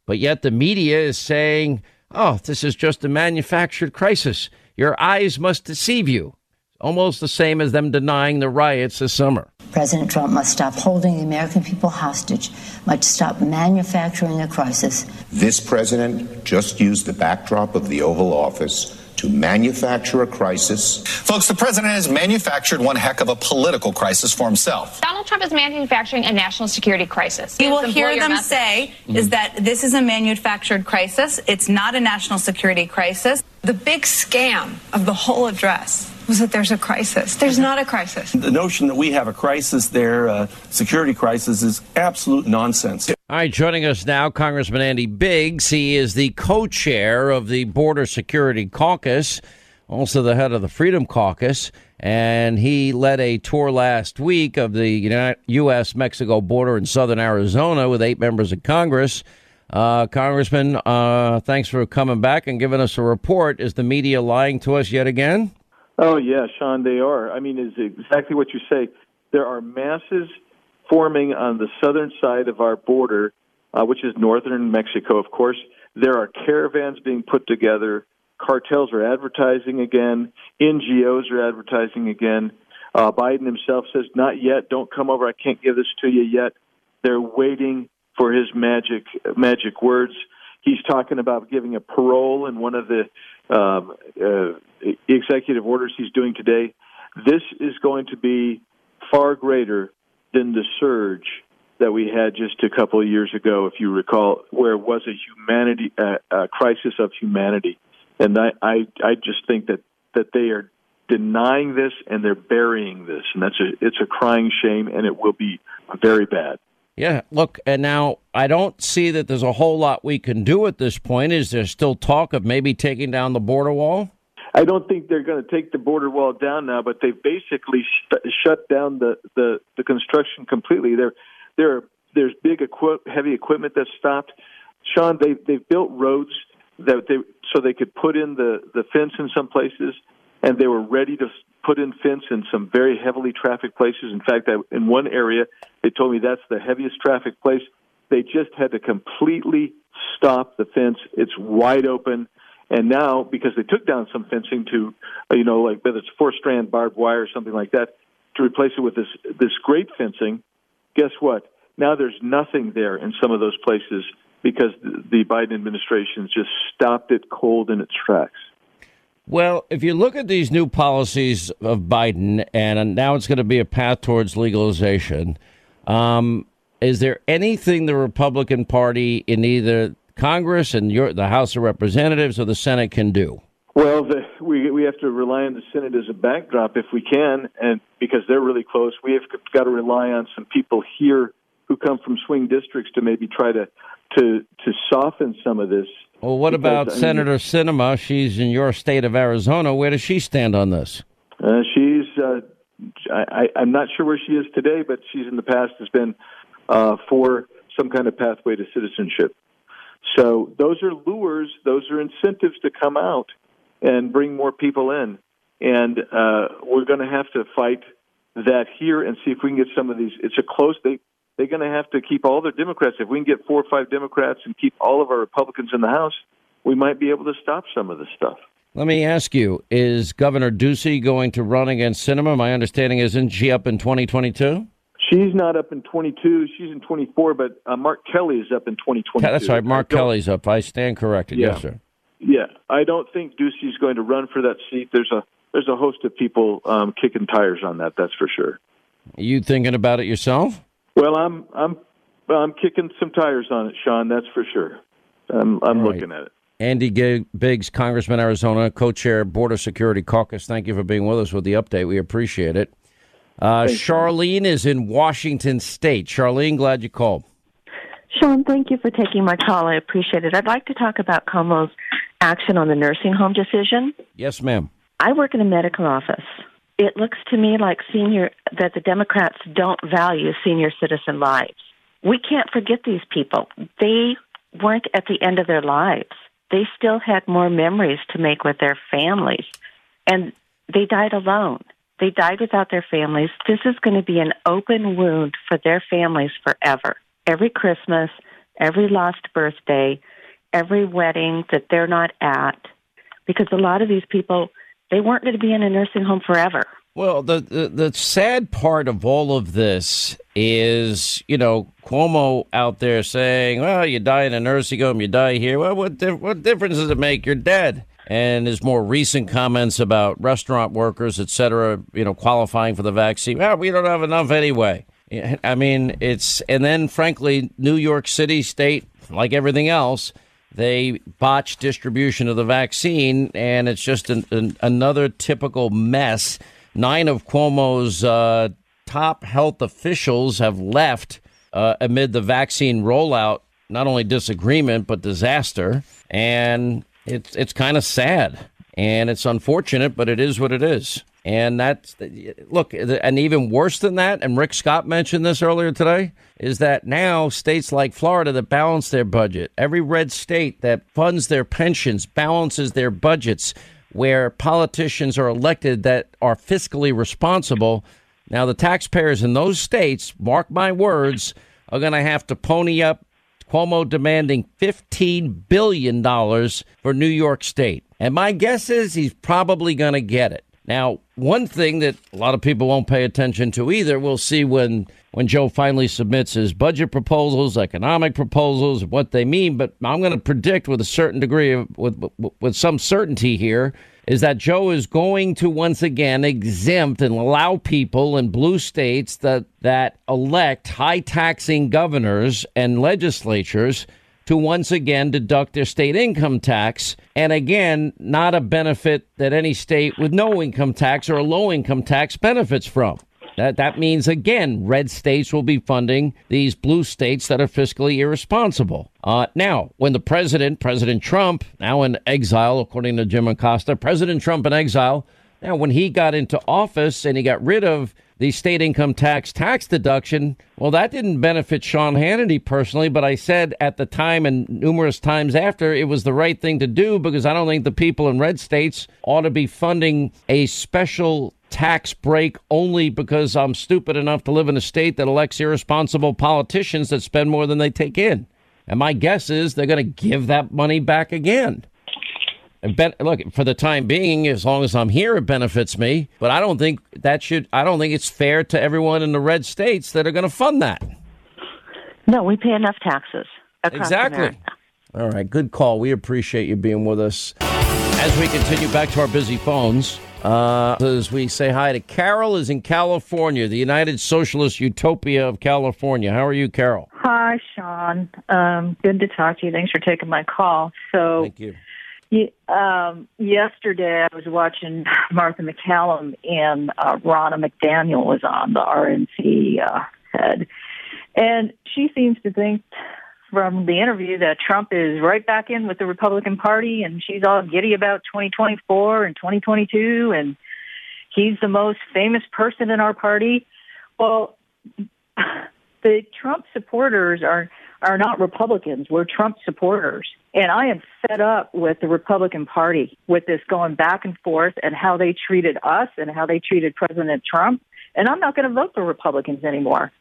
But yet the media is saying, oh, this is just a manufactured crisis. Your eyes must deceive you. Almost the same as them denying the riots this summer. President Trump must stop holding the American people hostage, must stop manufacturing a crisis. This president just used the backdrop of the Oval Office to manufacture a crisis. Folks, the president has manufactured one heck of a political crisis for himself. Donald Trump is manufacturing a national security crisis. You will hear them message. say mm-hmm. is that this is a manufactured crisis. It's not a national security crisis. The big scam of the whole address was that there's a crisis. There's not a crisis. The notion that we have a crisis there, a security crisis, is absolute nonsense. All right, joining us now, Congressman Andy Biggs. He is the co chair of the Border Security Caucus, also the head of the Freedom Caucus. And he led a tour last week of the U.S. Mexico border in southern Arizona with eight members of Congress. Uh, Congressman, uh, thanks for coming back and giving us a report. Is the media lying to us yet again? Oh yeah, Sean, they are. I mean, is exactly what you say. There are masses forming on the southern side of our border, uh, which is northern Mexico, of course. There are caravans being put together. Cartels are advertising again. NGOs are advertising again. Uh, Biden himself says, "Not yet. Don't come over. I can't give this to you yet." They're waiting for his magic magic words. He's talking about giving a parole in one of the um, uh, executive orders he's doing today, this is going to be far greater than the surge that we had just a couple of years ago, if you recall, where it was a humanity a crisis of humanity, and I, I I just think that that they are denying this and they're burying this, and that's a it's a crying shame, and it will be very bad. Yeah, look, and now I don't see that there's a whole lot we can do at this point. Is there still talk of maybe taking down the border wall? I don't think they're going to take the border wall down now, but they've basically sh- shut down the, the, the construction completely. There, there, there's big equi- heavy equipment that's stopped. Sean, they they've built roads that they so they could put in the the fence in some places, and they were ready to put in fence in some very heavily trafficked places. In fact, I, in one area, they told me that's the heaviest traffic place. They just had to completely stop the fence. It's wide open. And now, because they took down some fencing to, uh, you know, like whether it's four strand barbed wire or something like that, to replace it with this this great fencing, guess what? Now there's nothing there in some of those places because the Biden administration just stopped it cold in its tracks. Well, if you look at these new policies of Biden, and now it's going to be a path towards legalization, um, is there anything the Republican Party in either Congress and your, the House of Representatives or the Senate can do? Well, the, we we have to rely on the Senate as a backdrop if we can, and because they're really close, we have got to rely on some people here who come from swing districts to maybe try to to to soften some of this. Well, what because, about I mean, Senator Sinema? She's in your state of Arizona. Where does she stand on this? Uh, she's. Uh, I, I'm not sure where she is today, but she's in the past has been uh, for some kind of pathway to citizenship. So those are lures. Those are incentives to come out and bring more people in. And uh, we're going to have to fight that here and see if we can get some of these. It's a close. They they're going to have to keep all their Democrats. If we can get four or five Democrats and keep all of our Republicans in the House, we might be able to stop some of this stuff. Let me ask you: Is Governor Ducey going to run against Sinema? My understanding is isn't she up in 2022? She's not up in 22. She's in 24, but uh, Mark Kelly is up in 2022. That's right. Mark Kelly's up. I stand corrected. Yeah. Yes, sir. Yeah, I don't think Ducey's going to run for that seat. There's a there's a host of people um, kicking tires on that. That's for sure. Are you thinking about it yourself? Well, I'm I'm I'm kicking some tires on it, Sean. That's for sure. I'm I'm right. looking at it. Andy Biggs, Congressman Arizona, co-chair Border Security Caucus. Thank you for being with us with the update. We appreciate it. Uh, Charlene is in Washington State. Charlene, glad you called. Sean, thank you for taking my call. I appreciate it. I'd like to talk about Cuomo's action on the nursing home decision. Yes, ma'am. I work in a medical office. It looks to me like senior that the Democrats don't value senior citizen lives. We can't forget these people. They weren't at the end of their lives. They still had more memories to make with their families. And they died alone. They died without their families. This is going to be an open wound for their families forever. Every Christmas, every lost birthday, every wedding that they're not at, because a lot of these people they weren't going to be in a nursing home forever. Well, the, the, the sad part of all of this is, you know, Cuomo out there saying, "Well, you die in a nursing home, you die here. Well, what di- what difference does it make? You're dead." And his more recent comments about restaurant workers, et cetera, you know, qualifying for the vaccine. Well, we don't have enough anyway. I mean, it's and then frankly, New York City, state, like everything else they botched distribution of the vaccine, and it's just an, an, another typical mess. Nine of Cuomo's uh, top health officials have left uh, amid the vaccine rollout. Not only disagreement, but disaster, and it's it's kind of sad, and it's unfortunate, but it is what it is. And that's look, and even worse than that, and Rick Scott mentioned this earlier today, is that now states like Florida that balance their budget, every red state that funds their pensions balances their budgets, where politicians are elected that are fiscally responsible. Now, the taxpayers in those states, mark my words, are going to have to pony up. Cuomo demanding $15 billion for New York State. And my guess is he's probably going to get it. Now, one thing that a lot of people won't pay attention to either, we'll see when when Joe finally submits his budget proposals, economic proposals, what they mean. But I'm going to predict with a certain degree of with with some certainty here is that Joe is going to once again exempt and allow people in blue states that that elect high taxing governors and legislatures to once again deduct their state income tax. And again, not a benefit that any state with no income tax or a low income tax benefits from. That, that means, again, red states will be funding these blue states that are fiscally irresponsible. Uh, now, when the president, President Trump, now in exile, according to Jim Acosta, President Trump in exile, now when he got into office and he got rid of the state income tax tax deduction. Well, that didn't benefit Sean Hannity personally, but I said at the time and numerous times after it was the right thing to do because I don't think the people in red states ought to be funding a special tax break only because I'm stupid enough to live in a state that elects irresponsible politicians that spend more than they take in. And my guess is they're going to give that money back again. Ben, look, for the time being, as long as I'm here, it benefits me. But I don't think that should. I don't think it's fair to everyone in the red states that are going to fund that. No, we pay enough taxes. exactly. America. All right, good call. We appreciate you being with us. As we continue back to our busy phones, uh, as we say hi to Carol, is in California, the United Socialist Utopia of California. How are you, Carol? Hi, Sean. Um, good to talk to you. Thanks for taking my call. So, thank you. Um, yesterday, I was watching Martha MacCallum and uh, Ronna McDaniel was on the RNC uh, head, and she seems to think from the interview that Trump is right back in with the Republican Party, and she's all giddy about 2024 and 2022, and he's the most famous person in our party. Well, the Trump supporters are are not Republicans. We're Trump supporters. And I am fed up with the Republican Party with this going back and forth and how they treated us and how they treated President Trump. And I'm not going to vote for Republicans anymore.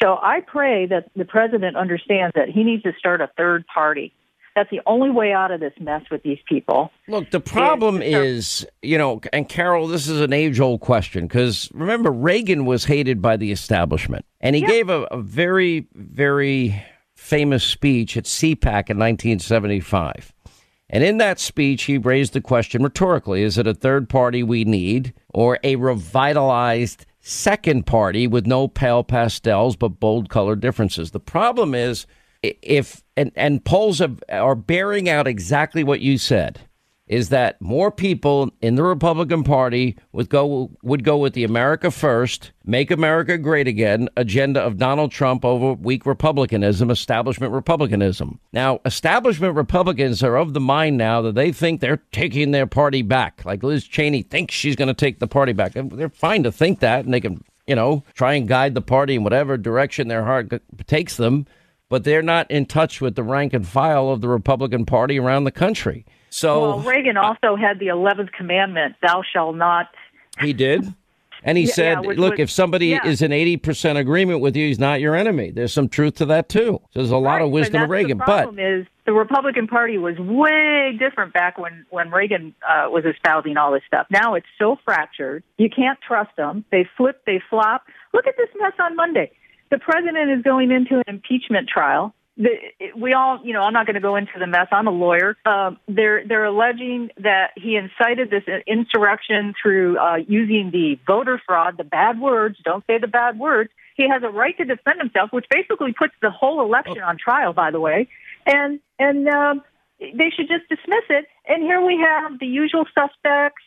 So I pray that the president understands that he needs to start a third party. That's the only way out of this mess with these people. Look, the problem uh, is, you know, and Carol, this is an age old question because remember, Reagan was hated by the establishment. And he yeah. gave a, a very, very famous speech at CPAC in 1975. And in that speech, he raised the question rhetorically is it a third party we need or a revitalized second party with no pale pastels but bold color differences? The problem is if, and, and polls are, are bearing out exactly what you said is that more people in the Republican Party would go would go with the America First, Make America Great Again agenda of Donald Trump over weak republicanism, establishment republicanism. Now, establishment Republicans are of the mind now that they think they're taking their party back. Like Liz Cheney thinks she's going to take the party back. They're fine to think that, and they can, you know, try and guide the party in whatever direction their heart takes them. But they're not in touch with the rank and file of the Republican Party around the country. So well, Reagan also had the eleventh commandment: "Thou shalt not." He did. And he yeah, said, yeah, "Look, if somebody yeah. is in eighty percent agreement with you, he's not your enemy." There's some truth to that too. So there's a lot of wisdom of Reagan. The problem but is the Republican Party was way different back when when Reagan uh, was espousing all this stuff. Now it's so fractured, you can't trust them. They flip, they flop. Look at this mess on Monday. The president is going into an impeachment trial the, we all, you know, I'm not going to go into the mess. I'm a lawyer. Uh, they're they're alleging that he incited this insurrection through uh, using the voter fraud, the bad words. Don't say the bad words. He has a right to defend himself, which basically puts the whole election on trial. By the way, and and um, they should just dismiss it. And here we have the usual suspects,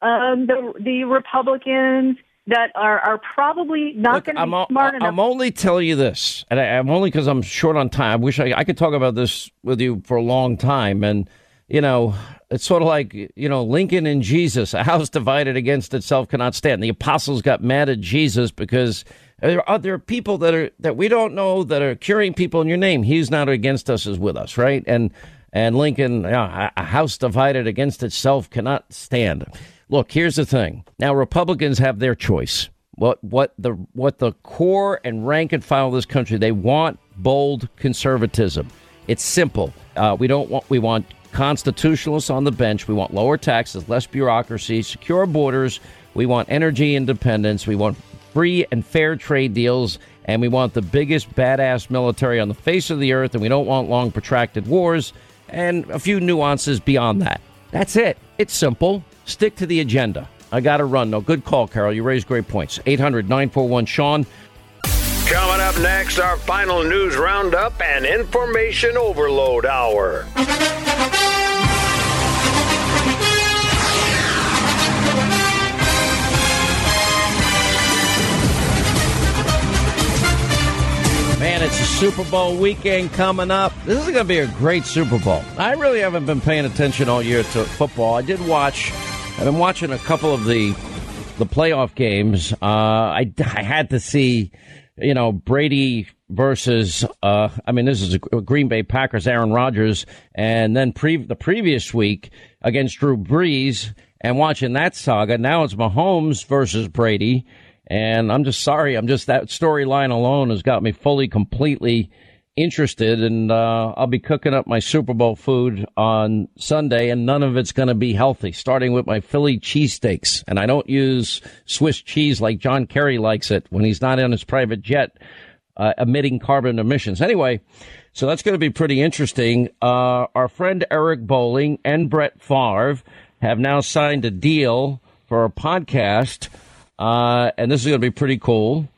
um, the the Republicans that are, are probably not going to be smart enough. I'm only telling you this, and I, am only because I'm short on time. I wish I, I could talk about this with you for a long time. And, you know, it's sort of like, you know, Lincoln and Jesus, a house divided against itself cannot stand. The apostles got mad at Jesus because there are, there are people that are that we don't know that are curing people in your name. He's not against us, is with us, right? And and Lincoln, a house divided against itself cannot stand. Look, here's the thing. Now Republicans have their choice. What what the what the core and rank and file of this country they want bold conservatism. It's simple. Uh, we don't want we want constitutionalists on the bench. We want lower taxes, less bureaucracy, secure borders. We want energy independence. We want free and fair trade deals. And we want the biggest badass military on the face of the earth. And we don't want long, protracted wars and a few nuances beyond that. That's it. It's simple. Stick to the agenda. I got to run. No, good call, Carol. You raised great points. 800 941 Sean. Coming up next, our final news roundup and information overload hour. Man, it's a Super Bowl weekend coming up. This is going to be a great Super Bowl. I really haven't been paying attention all year to football. I did watch I've been watching a couple of the the playoff games. Uh, I, I had to see, you know, Brady versus. Uh, I mean, this is a Green Bay Packers, Aaron Rodgers, and then pre- the previous week against Drew Brees. and watching that saga. Now it's Mahomes versus Brady. And I'm just sorry. I'm just that storyline alone has got me fully, completely interested. And uh, I'll be cooking up my Super Bowl food on Sunday, and none of it's going to be healthy, starting with my Philly cheesesteaks. And I don't use Swiss cheese like John Kerry likes it when he's not in his private jet uh, emitting carbon emissions. Anyway, so that's going to be pretty interesting. Uh, our friend Eric Bolling and Brett Favre have now signed a deal for a podcast, uh, and this is going to be pretty cool.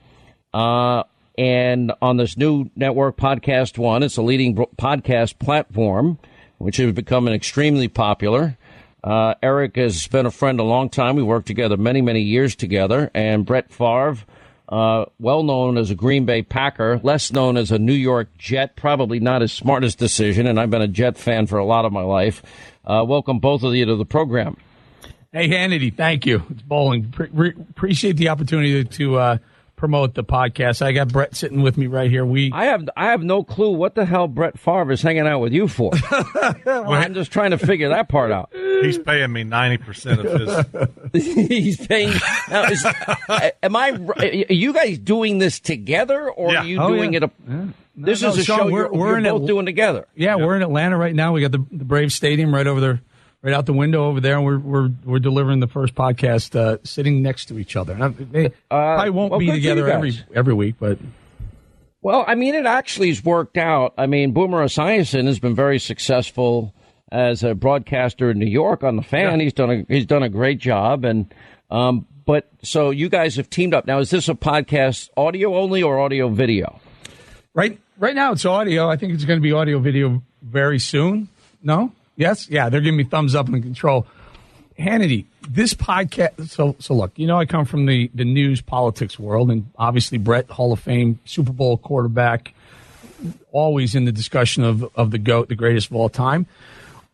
And on this new network, Podcast One, it's a leading podcast platform, which has become an extremely popular. Uh, Eric has been a friend a long time. We worked together many, many years together. And Brett Favre, uh, well known as a Green Bay Packer, less known as a New York Jet, probably not his smartest decision. And I've been a Jet fan for a lot of my life. Uh, welcome both of you to the program. Hey, Hannity, thank you. It's Bolling. Pre- appreciate the opportunity to uh, promote the podcast. I got Brett sitting with me right here. We I have I have no clue what the hell Brett Favre is hanging out with you for. well, I'm just trying to figure that part out. He's paying me ninety percent of his. He's paying. Now, is, am I? Are you guys doing this together, or yeah. are you oh, doing yeah. it? A, yeah. no, this no, is a Sean, show we're, you're, we're you're in both it, doing together. Yeah, we're in Atlanta right now. We got the the Brave Stadium right over there right out the window over there, and we're we're we're delivering the first podcast uh, sitting next to each other. They uh, probably won't well, be together every every week, but. Well, I mean, it actually has worked out. I mean, Boomer Esiason has been very successful as a broadcaster in New York on the fan. Yeah. He's done a he's done a great job, and um, but so you guys have teamed up. Now, is this a podcast audio only or audio video? Right, right now it's audio. I think it's going to be audio video very soon. No, Yes, yeah, they're giving me thumbs up and control. Hannity, this podcast. So, so look, you know, I come from the the news politics world, and obviously Brett, Hall of Fame, Super Bowl quarterback, always in the discussion of of the goat, the greatest of all time.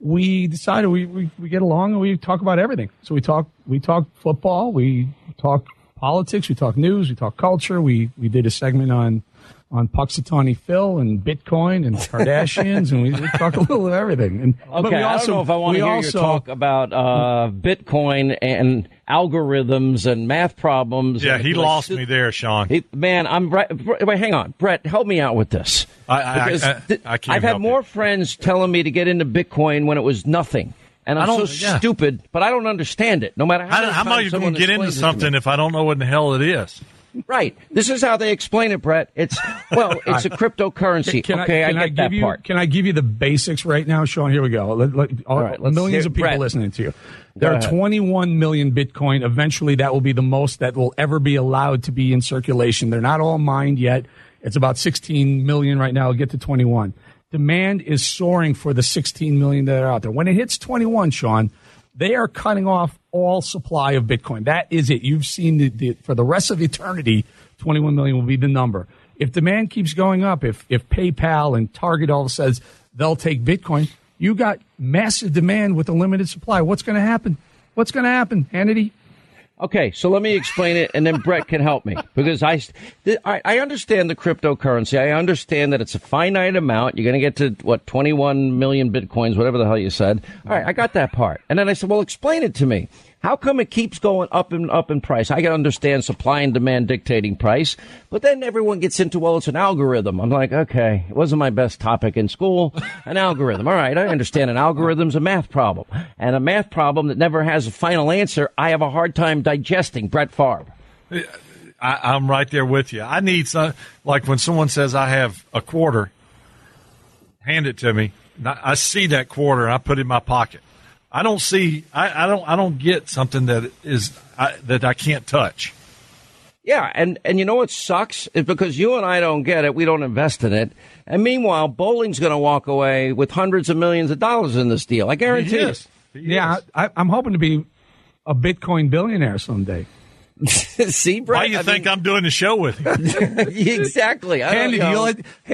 We decided we, we, we get along and we talk about everything. So we talk we talk football, we talk politics, we talk news, we talk culture. We we did a segment on on Punxsutawney Phil and Bitcoin and Kardashians, and we, we, talk a little of everything. And okay, we also, I don't know if I want to hear also, you talk about uh, Bitcoin and algorithms and math problems. Yeah, he lost me there, Sean. He, man, I'm right. Wait, hang on, Brett, help me out with this. I, I, because I, I, I have had more you. friends telling me to get into Bitcoin when it was nothing. And I'm so yeah. stupid, but I don't understand it. No matter how, I, how am I going to get into something if I don't know what in the hell it is? Right. This is how they explain it, Brett. It's well, it's a cryptocurrency. Can, okay, I, can I, I get that you, part. Can I give you the basics right now, Sean? Here we go. Let, let, all, all right, millions of people Brett. listening to you. There go are ahead. 21 million Bitcoin. Eventually, that will be the most that will ever be allowed to be in circulation. They're not all mined yet. It's about 16 million right now. It'll get to 21. Demand is soaring for the 16 million that are out there. When it hits 21, Sean, they are cutting off all supply of Bitcoin. That is it. You've seen the, the for the rest of eternity 21 million will be the number. If demand keeps going up, if, if PayPal and Target all says they'll take Bitcoin, you got massive demand with a limited supply. What's going to happen? What's going to happen, Hannity? Okay, so let me explain it, and then Brett can help me because I, I understand the cryptocurrency. I understand that it's a finite amount. You're going to get to what 21 million bitcoins, whatever the hell you said. All right, I got that part, and then I said, "Well, explain it to me." How come it keeps going up and up in price? I can understand supply and demand dictating price, but then everyone gets into, well, it's an algorithm. I'm like, okay, it wasn't my best topic in school. An algorithm. All right, I understand an algorithm's a math problem. And a math problem that never has a final answer, I have a hard time digesting. Brett Favre. I, am right there with you. I need some, like when someone says I have a quarter, hand it to me. I see that quarter and I put it in my pocket. I don't see. I, I don't. I don't get something that is I, that I can't touch. Yeah, and and you know what sucks is because you and I don't get it. We don't invest in it. And meanwhile, Bolling's going to walk away with hundreds of millions of dollars in this deal. I guarantee it. Yeah, I, I'm hoping to be a Bitcoin billionaire someday. See, Brett, Why do you I think mean, I'm doing the show with you? exactly. Andy, you'll,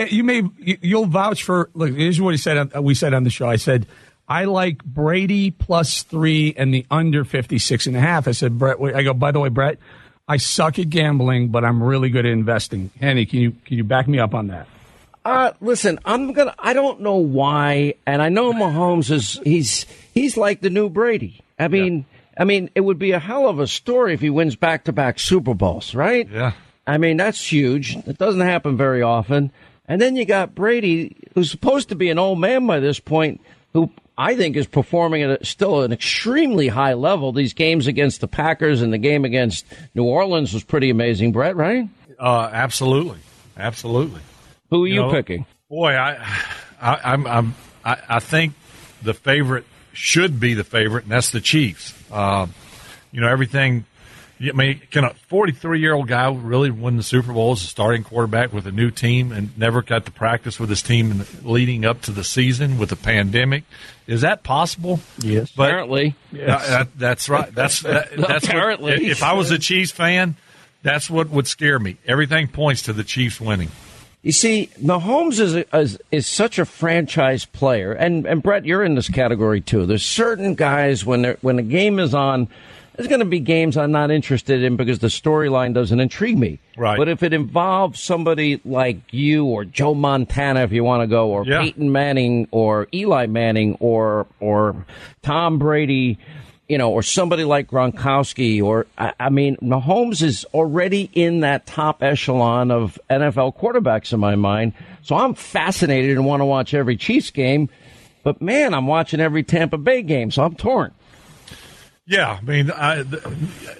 you may you'll vouch for. Look, here's what he said. On, we said on the show. I said I like Brady plus three and the under 56 and a half. I said, Brett, I go, by the way, Brett, I suck at gambling, but I'm really good at investing. Henny, can you, can you back me up on that? Uh, listen, I'm gonna. I don't know why, and I know Mahomes is. He's he's like the new Brady. I mean, I mean, it would be a hell of a story if he wins back to back Super Bowls, right? Yeah. I mean, that's huge. It doesn't happen very often. And then you got Brady, who's supposed to be an old man by this point, who I think is performing at a, still an extremely high level. These games against the Packers and the game against New Orleans was pretty amazing, Brett, right? Uh, absolutely. Absolutely. Who are you, You know, picking? Boy, I, I, I'm, I'm, I, I think the favorite should be the favorite, and that's the Chiefs. Uh, you know, everything. I mean, can a 43 year old guy really win the Super Bowl as a starting quarterback with a new team and never got to practice with his team leading up to the season with the pandemic? Is that possible? Yes. But, Apparently. That- that's right. That's that, that's what- if I was a Chiefs fan, that's what would scare me. Everything points to the Chiefs winning. You see, Mahomes is, a, is is such a franchise player, and and Brett, you're in this category too. There's certain guys when they're, when the game is on, there's going to be games I'm not interested in because the storyline doesn't intrigue me. Right. But if it involves somebody like you or Joe Montana, if you want to go, or Yeah. Peyton Manning or Eli Manning or or Tom Brady. You know, or somebody like Gronkowski, or I, I mean, Mahomes is already in that top echelon of NFL quarterbacks in my mind. So I'm fascinated and want to watch every Chiefs game. But man, I'm watching every Tampa Bay game, so I'm torn. Yeah, I mean, I,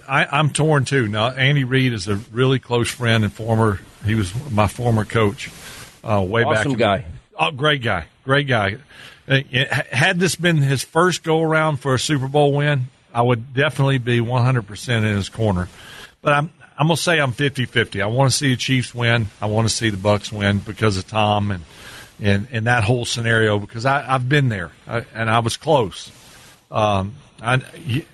I I'm torn too. Now, Andy Reid is a really close friend and former. He was my former coach, uh, way back. Awesome in- guy. Oh, great guy, great guy. Uh, Had this been his first go around for a Super Bowl win, I would definitely be 100 percent in his corner. But I'm I'm gonna say I'm 50-50. I want to see the Chiefs win. I want to see the Bucs win because of Tom and and and that whole scenario because I, I've been there I, and I was close. Um, I,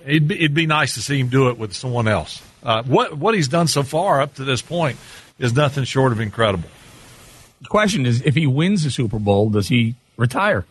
it'd, be, it'd be nice to see him do it with someone else. Uh, what what he's done so far up to this point is nothing short of incredible. The question is, if he wins the Super Bowl, does he retire?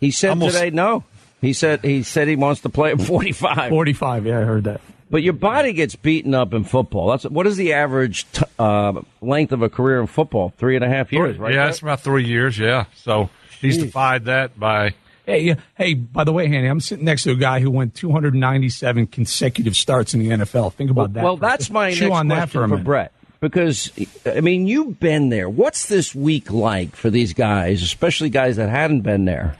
He said Almost- today no. He said he said he wants to play at 45. 45, yeah, I heard that. But your body gets beaten up in football. That's what is the average t- uh, length of a career in football? Three and a half years, right? Yeah, it's about three years. Yeah, so he's Jeez. defied that by Hey, hey, by the way, Hanny, I'm sitting next to a guy who went 297 consecutive starts in the NFL. Think about that. Well, that's my Chew next on that question for a for. Brett. Because I mean, you've been there. What's this week like for these guys, especially guys that hadn't been there?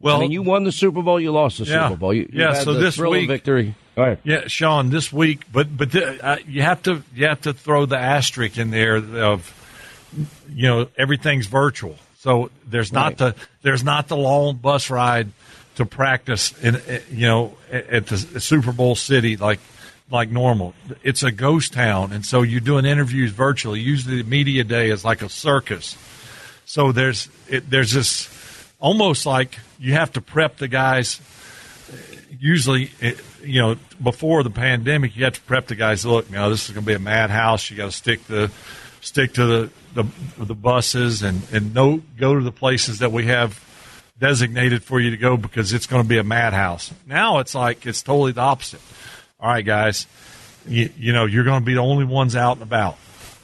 Well- I mean, you won the Super Bowl, you lost the Yeah. Super Bowl. You, you Yeah, had so the this week- victory. Go ahead. Yeah, Sean, this week, but but the, uh, you have to you have to throw the asterisk in there of you know everything's virtual, so there's not Right. the there's not the long bus ride to practice in uh, you know at at the Super Bowl city like like normal. It's a ghost town, and so you're doing interviews virtually. Usually, the media day is like a circus. So there's it, there's this almost like you have to prep the guys usually, it, you know, before the pandemic, you have to prep the guys. Look, now this is going to be a madhouse. You got to stick the stick to the, the the buses and and no go to the places that we have designated for you to go because it's going to be a madhouse. Now it's like it's totally the opposite. All right, guys, you, you know you're going to be the only ones out and about.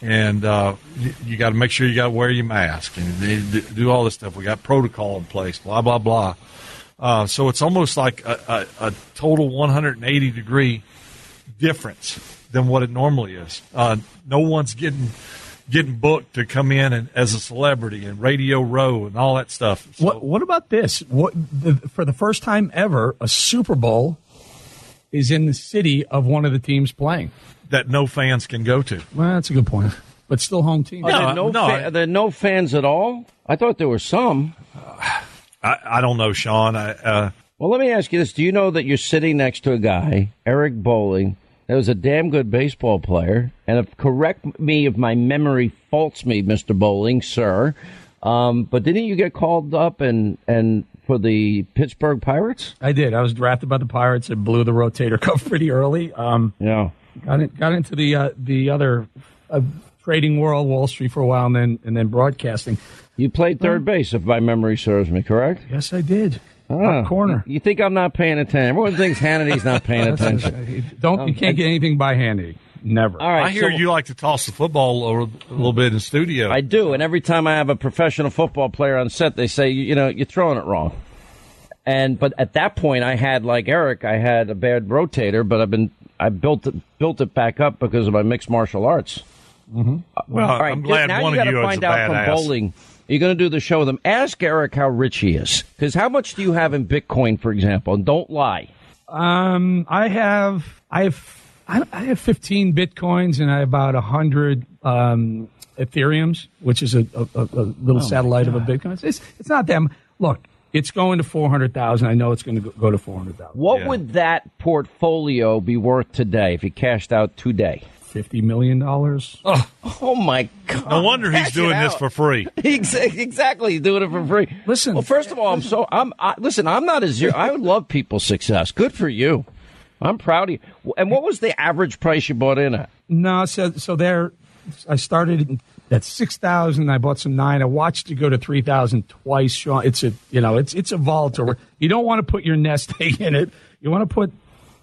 And uh, you, you got to make sure you got to wear your mask and do- all this stuff. We got protocol in place, blah blah blah. Uh, so it's almost like a, a, a total 180 degree difference than what it normally is. Uh, no one's getting getting booked to come in and, as a celebrity and Radio Row and all that stuff. What What about this? What the, for the first time ever, a Super Bowl is in the city of one of the teams playing. That no fans can go to. Well, that's a good point, but still home team. Are there no, fa- are there no fans at all? I thought there were some. I, I don't know, Sean. I, uh, Well, let me ask you this: Do you know that you're sitting next to a guy, Eric Bolling, that was a damn good baseball player? And if, correct me if my memory faults me, Mister Bolling, sir. Um, but didn't you get called up and and for the Pittsburgh Pirates? I did. I was drafted by the Pirates and blew the rotator cuff pretty early. Um, yeah, got in, got into the uh, the other uh, trading world, Wall Street for a while, and then and then broadcasting. You played third base, if my memory serves me correct. Yes, I did. Top corner. You think I'm not paying attention? Everyone thinks Hannity's not paying attention. Don't you can't get anything by handy. Never. All right, I hear so- you like to toss the football a little, a little bit in studio. I do, and every time I have a professional football player on set, they say, you, you know, you're throwing it wrong. And but at that point, I had like Eric, I had a bad rotator, but I've been I built it built it back up because of my mixed martial arts. Mm-hmm. Well, All right, I'm glad now one you of you to is a out from badass. Bolling. You're going to do the show with him. Ask Eric how rich he is, because how much do you have in Bitcoin, for example? And don't lie. Um, I have, I have, I I have 15 bitcoins and I have about 100 um, Ethereums, which is a, a, a a little Oh, satellite of a Bitcoin. It's, it's not them. Look, it's going to 400,000. I know it's going to go to 400,000. What would that portfolio be worth today if you cashed out today? $50 million. Oh, oh my God. No wonder he's Cash doing this for free. Ex- Exactly, he's doing it for free. Listen. Well, first of all, I'm so I'm I, listen. I'm not as you I would love people's success. Good for you. I'm proud of you. And what was the average price you bought in at? No, so so there, I started at six thousand. I bought some nine. I watched it go to three thousand twice. Sean, it's a you know it's it's a volatile. You don't want to put your nest egg in it. You want to put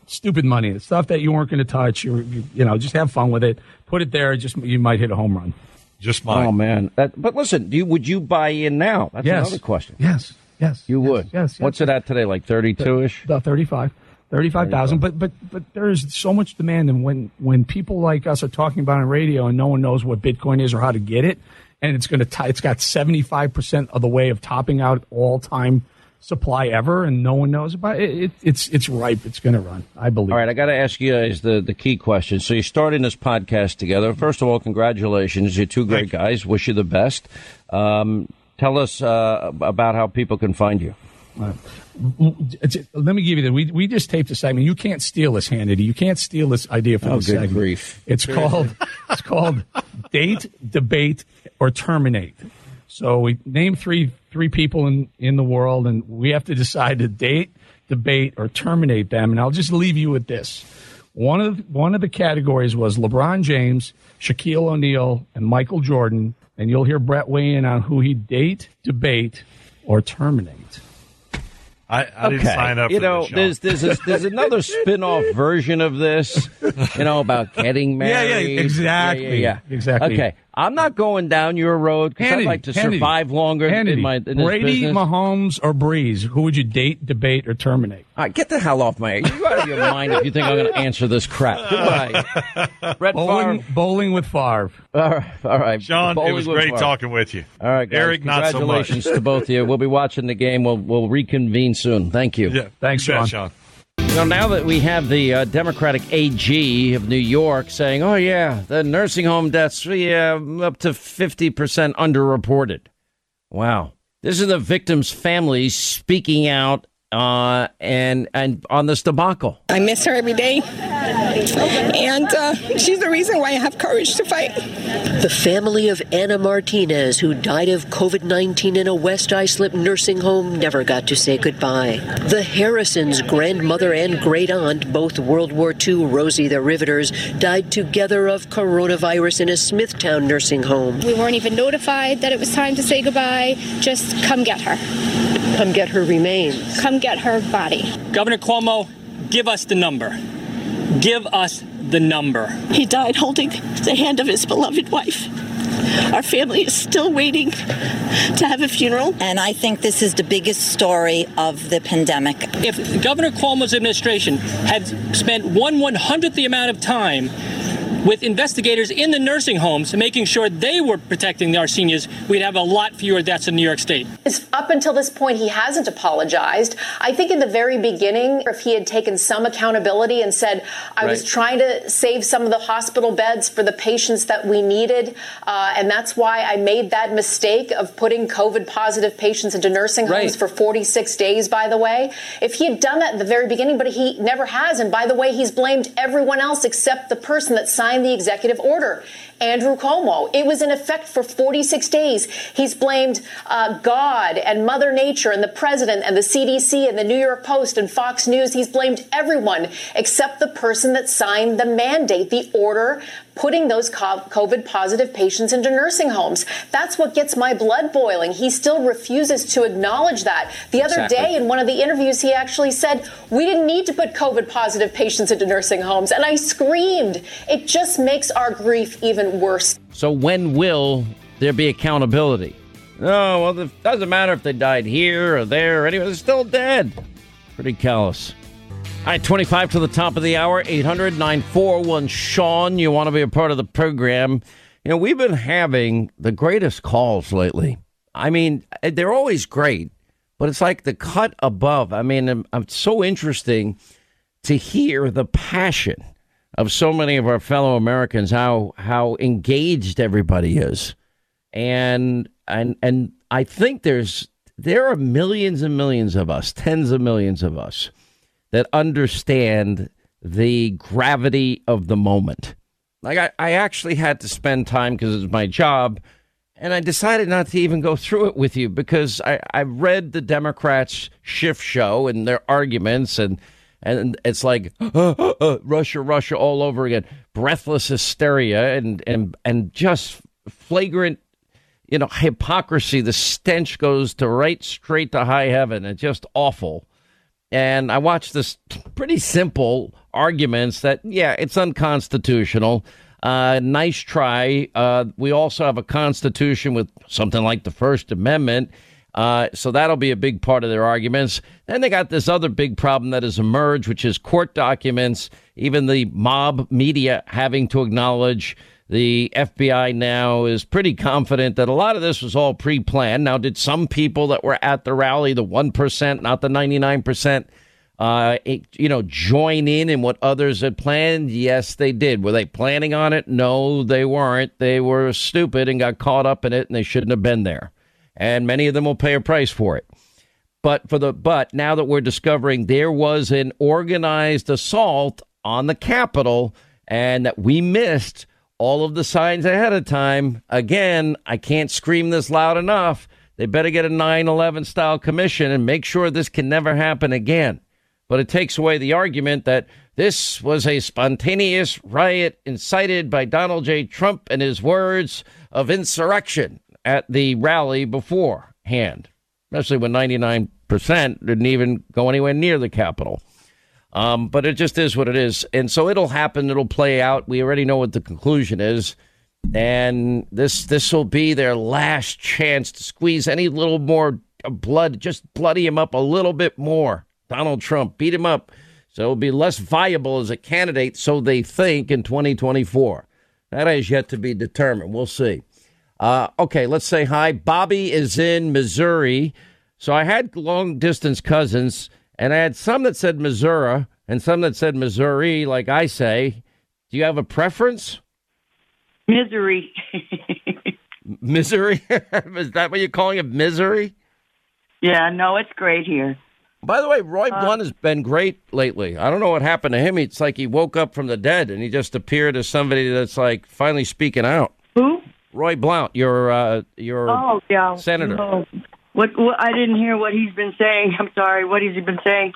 stupid money, the stuff that you weren't going to touch. You, you you know just have fun with it. Put it there. Just you might hit a home run. Just fine. Oh man, that, but listen, do you, would you buy in now? That's Yes. another question. Yes, yes, you would. yes, yes. What's it at today? Like thirty-two ish. About 35. 35,000 but but but there's so much demand and when when people like us are talking about it on radio and no one knows what bitcoin is or how to get it and it's going to it's got 75% of the way of topping out all time supply ever and no one knows about it, it it's it's ripe it's going to run i believe All right, I got to ask you guys the, the key question. So you're starting this podcast together. First of all, congratulations. You're two great guys. Wish you the best. Um, tell us uh, about how people can find you. It's- let me give you that. We, we just taped a segment. You can't steal this, Hannity. You can't steal this idea from Oh, the good segment. grief. It's called it's called date, debate, or terminate. So we name three three people in, in the world, and we have to decide to date, debate, or terminate them. And I'll just leave you with this. One of one of the categories was LeBron James, Shaquille O'Neal, and Michael Jordan. And you'll hear Brett weigh in on who he'd date, debate, or terminate. I, I didn't sign up you for know, this, there's there's a, there's another spin-off version of this. You know about getting married. Yeah, yeah, married. exactly, Yeah, yeah, exactly. Okay, I'm not going down your road because I'd like to Hannity, survive longer in my in this Brady, business. Mahomes, or Brees? Who would you date, debate, or terminate? All right, get the hell off my. You out of your mind if you think I'm going to answer this crap. Goodbye. Brett Bolling, Favre. Bolling with Favre. All right, all right. Sean, Bolling it was great Favre. talking with you. All right, guys, Eric, not so much. congratulations to both of you. We'll be watching the game. We'll we'll reconvene soon. Thank you. Yeah, Thanks, you bet, Sean. Sean. Now that we have the uh, Democratic AG of New York saying, "Oh yeah, the nursing home deaths, yeah, up to fifty percent underreported." Wow, this is the victims' families speaking out uh, and and on this debacle. I miss her every day. And uh, she's the reason why I have courage to fight. The family of Anna Martinez, who died of COVID 19 in a West Islip nursing home, never got to say goodbye. The Harrisons, grandmother and great aunt, both World War II Rosie the Riveters, died together of coronavirus in a Smithtown nursing home. We weren't even notified that it was time to say goodbye. Just come get her. Come get her remains. Come get her body. Governor Cuomo, give us the number. Give us the number. He died holding the hand of his beloved wife. Our family is still waiting to have a funeral. And I think this is the biggest story of the pandemic. If Governor Cuomo's administration had spent one one hundredth the amount of time with investigators in the nursing homes making sure they were protecting our seniors, we'd have a lot fewer deaths in New York State. Up until this point, he hasn't apologized. I think in the very beginning, if he had taken some accountability and said, I was trying to save some of the hospital beds for the patients that we needed, uh, and that's why I made that mistake of putting COVID positive patients into nursing homes Right. for 46 days, by the way. If he had done that at the very beginning, but he never has, and by the way, he's blamed everyone else except the person that signed the executive order. Andrew Cuomo. It was in effect for 46 days. He's blamed uh, God and Mother Nature and the president and the CDC and the New York Post and Fox News. He's blamed everyone except the person that signed the mandate, the order putting those COVID positive patients into nursing homes. That's what gets my blood boiling. He still refuses to acknowledge that. The other day in one of the interviews, he actually said, We didn't need to put COVID positive patients into nursing homes. And I screamed. It just makes our grief even worse. So when will there be accountability? Oh, well, it doesn't matter if they died here or there or anywhere. They're still dead. Pretty callous. All right, 25 to the top of the hour, 800 941 Sean. You want to be a part of the program. You know, we've been having the greatest calls lately. I mean, eh, they're always great, but it's like the cut above. I mean, I'm so interesting to hear the passion of so many of our fellow Americans, how how engaged everybody is. And and and I think there's there are millions and millions of us, tens of millions of us that understand the gravity of the moment. Like I, I actually had to spend time because it's my job, and I decided not to even go through it with you because I, I read the Democrats' shift show and their arguments and and it's like uh, uh, uh, Russia, Russia all over again, breathless hysteria and and and just flagrant, you know, hypocrisy. The stench goes to right straight to high heaven. It's just awful and I watched this pretty simple arguments that yeah, it's unconstitutional. Uh, nice try. Uh, we also have a constitution with something like the First Amendment. Uh, so that'll be a big part of their arguments. Then they got this other big problem that has emerged, which is court documents, even the mob media having to acknowledge the FBI now is pretty confident that a lot of this was all pre planned. Now, did some people that were at the rally, the 1%, not the 99%, uh, you know, join in in what others had planned? Yes, they did. Were they planning on it? No, they weren't. They were stupid and got caught up in it, and they shouldn't have been there. And many of them will pay a price for it. But for the but now that we're discovering there was an organized assault on the Capitol and that we missed all of the signs ahead of time. Again, I can't scream this loud enough. They better get a 9 11 style commission and make sure this can never happen again. But it takes away the argument that this was a spontaneous riot incited by Donald J. Trump and his words of insurrection at the rally beforehand, especially when 99% didn't even go anywhere near the Capitol. Um, but it just is what it is. And so it'll happen. It'll play out. We already know what the conclusion is. And this this will be their last chance to squeeze any little more blood, just bloody him up a little bit more. Donald Trump beat him up. So it'll be less viable as a candidate, so they think, in 2024. That is yet to be determined. We'll see. Uh, okay, let's say hi. Bobby is in Missouri. So I had long distance cousins and I had some that said Missouri and some that said Missouri, like I say. Do you have a preference? Misery. misery? Is that what you're calling it? Misery? Yeah, no, it's great here. By the way, Roy uh, Blunt has been great lately. I don't know what happened to him. It's like he woke up from the dead and he just appeared as somebody that's like finally speaking out. Who? Roy Blunt, your uh, your oh, yeah. senator. Oh, what, what? I didn't hear what he's been saying. I'm sorry. What has he been saying?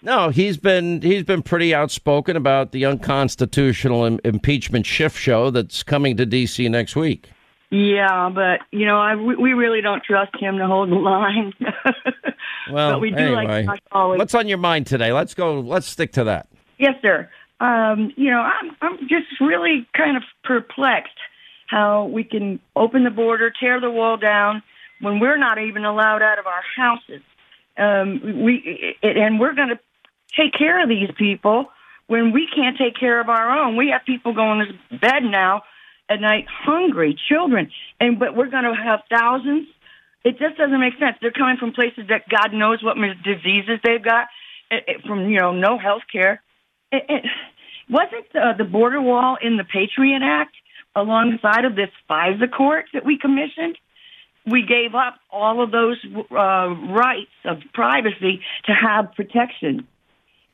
No, he's been he's been pretty outspoken about the unconstitutional Im- impeachment shift show that's coming to D.C. next week. Yeah, but you know, I, we really don't trust him to hold the line. well, but we do anyway, like always. what's on your mind today? Let's go. Let's stick to that. Yes, sir. Um, you know, I'm I'm just really kind of perplexed how we can open the border, tear the wall down, when we're not even allowed out of our houses. Um, we and we're going to take care of these people when we can't take care of our own. We have people going to bed now at night hungry, children, and but we're going to have thousands. It just doesn't make sense. They're coming from places that God knows what diseases they've got, eh, eh, from you know no health care. It, it, wasn't the, the border wall in the Patriot Act alongside of this FISA court that we commissioned? we gave up all of those uh, rights of privacy to have protection.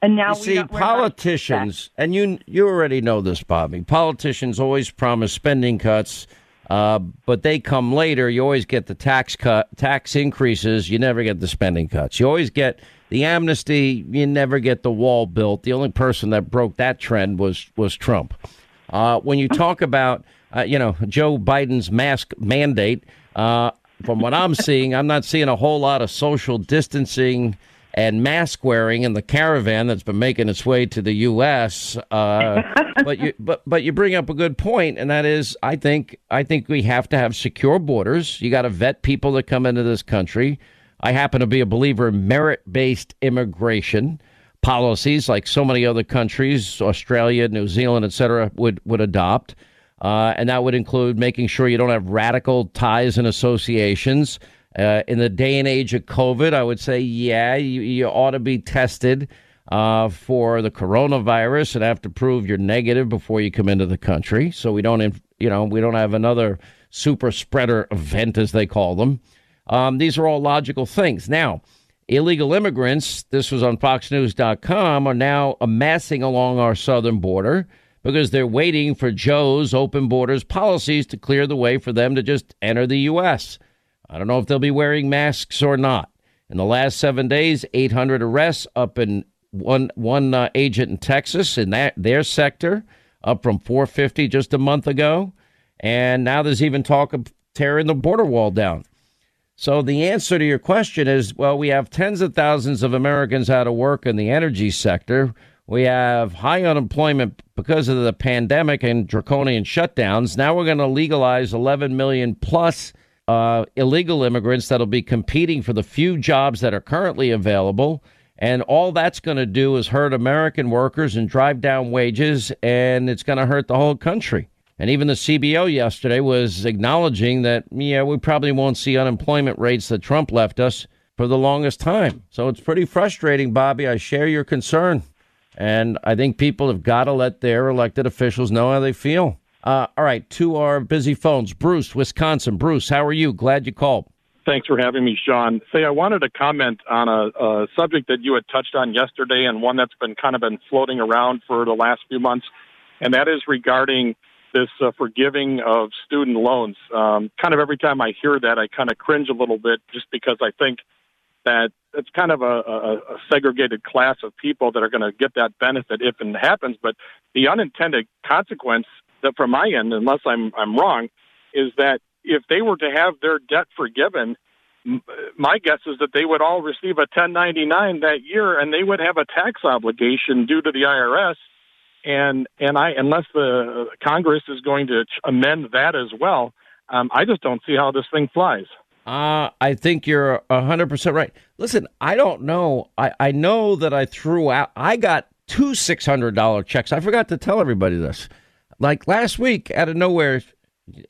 And now you see, politicians, and you you already know this, Bobby. Politicians always promise spending cuts, uh, but they come later. You always get the tax cut, tax increases. You never get the spending cuts. You always get the amnesty. You never get the wall built. The only person that broke that trend was was Trump. Uh, when you talk about, uh, you know, Joe Biden's mask mandate, uh, from what I'm seeing, I'm not seeing a whole lot of social distancing and mask wearing in the caravan that's been making its way to the U.S. Uh, but you but but you bring up a good point, and that is, I think I think we have to have secure borders. You got to vet people that come into this country. I happen to be a believer in merit based immigration policies, like so many other countries, Australia, New Zealand, et cetera, would would adopt. Uh, and that would include making sure you don't have radical ties and associations. Uh, in the day and age of COVID, I would say, yeah, you, you ought to be tested uh, for the coronavirus and have to prove you're negative before you come into the country. So we don't, you know, we don't have another super spreader event, as they call them. Um, these are all logical things. Now, illegal immigrants, this was on FoxNews.com, are now amassing along our southern border because they're waiting for Joe's open borders policies to clear the way for them to just enter the U.S. I don't know if they'll be wearing masks or not. In the last seven days, 800 arrests up in one one uh, agent in Texas in that their sector, up from 450 just a month ago, and now there's even talk of tearing the border wall down. So the answer to your question is, well, we have tens of thousands of Americans out of work in the energy sector. We have high unemployment because of the pandemic and draconian shutdowns. Now we're going to legalize 11 million plus uh, illegal immigrants that'll be competing for the few jobs that are currently available. And all that's going to do is hurt American workers and drive down wages, and it's going to hurt the whole country. And even the CBO yesterday was acknowledging that, yeah, we probably won't see unemployment rates that Trump left us for the longest time. So it's pretty frustrating, Bobby. I share your concern. And I think people have got to let their elected officials know how they feel. Uh, all right, to our busy phones. Bruce, Wisconsin. Bruce, how are you? Glad you called. Thanks for having me, Sean. Say, I wanted to comment on a, a subject that you had touched on yesterday and one that's been kind of been floating around for the last few months, and that is regarding this uh, forgiving of student loans. Um, kind of every time I hear that, I kind of cringe a little bit just because I think that it's kind of a, a, a segregated class of people that are going to get that benefit if it happens. But the unintended consequence that from my end, unless I'm I'm wrong, is that if they were to have their debt forgiven, my guess is that they would all receive a 1099 that year, and they would have a tax obligation due to the IRS. And and I unless the Congress is going to amend that as well, um, I just don't see how this thing flies. Uh, I think you're 100% right. Listen, I don't know. I, I know that I threw out, I got two $600 checks. I forgot to tell everybody this. Like last week, out of nowhere,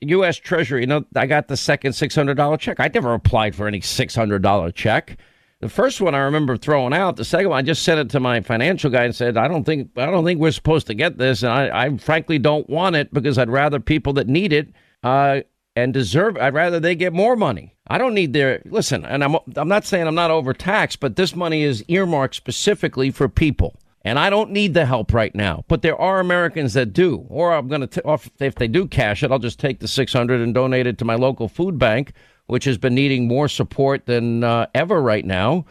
U.S. Treasury, you know, I got the second $600 check. I never applied for any $600 check. The first one I remember throwing out. The second one, I just sent it to my financial guy and said, "I don't think I don't think we're supposed to get this, and I, I frankly don't want it because I'd rather people that need it uh, and deserve. I'd rather they get more money. I don't need their listen. And I'm I'm not saying I'm not overtaxed, but this money is earmarked specifically for people. And I don't need the help right now, but there are Americans that do. Or I'm going to, if they do cash it, I'll just take the 600 and donate it to my local food bank, which has been needing more support than uh, ever right now.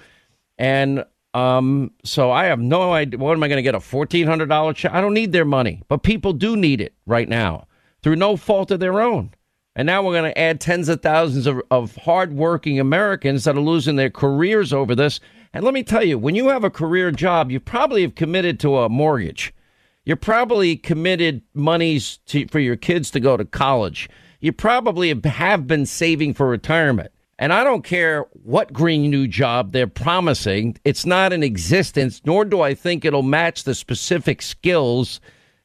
And um, so I have no idea. What am I going to get? A $1,400 check? I don't need their money, but people do need it right now through no fault of their own. And now we're going to add tens of thousands of, of hardworking Americans that are losing their careers over this. And let me tell you, when you have a career job, you probably have committed to a mortgage. You're probably committed monies to, for your kids to go to college. You probably have been saving for retirement. And I don't care what green new job they're promising, it's not in existence, nor do I think it'll match the specific skills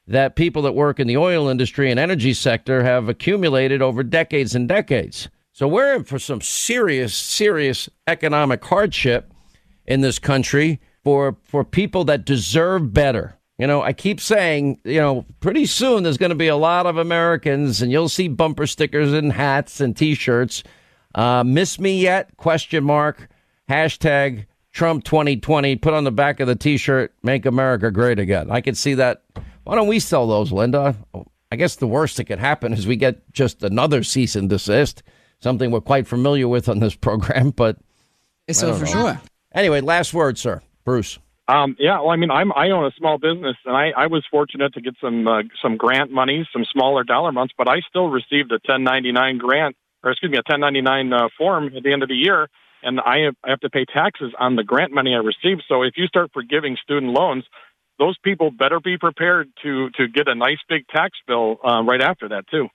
that people that work in the oil industry and energy sector have accumulated over decades and decades. So we're in for some serious, serious economic hardship in this country for for people that deserve better. You know, I keep saying, you know, pretty soon there's going to be a lot of Americans, and you'll see bumper stickers and hats and T-shirts. Uh, miss me yet? Question mark. Hashtag Trump 2020. Put on the back of the T-shirt. Make America great again. I could see that. Why don't we sell those, Linda? I guess the worst that could happen is we get just another cease and desist. Something we're quite familiar with on this program, but so for sure. Anyway, last word, sir, Bruce. Um, yeah, well, I mean, I'm I own a small business, and I, I was fortunate to get some uh, some grant money, some smaller dollar amounts, but I still received a 1099 grant, or excuse me, a 1099 uh, form at the end of the year, and I have, I have to pay taxes on the grant money I receive. So if you start forgiving student loans, those people better be prepared to to get a nice big tax bill uh, right after that too.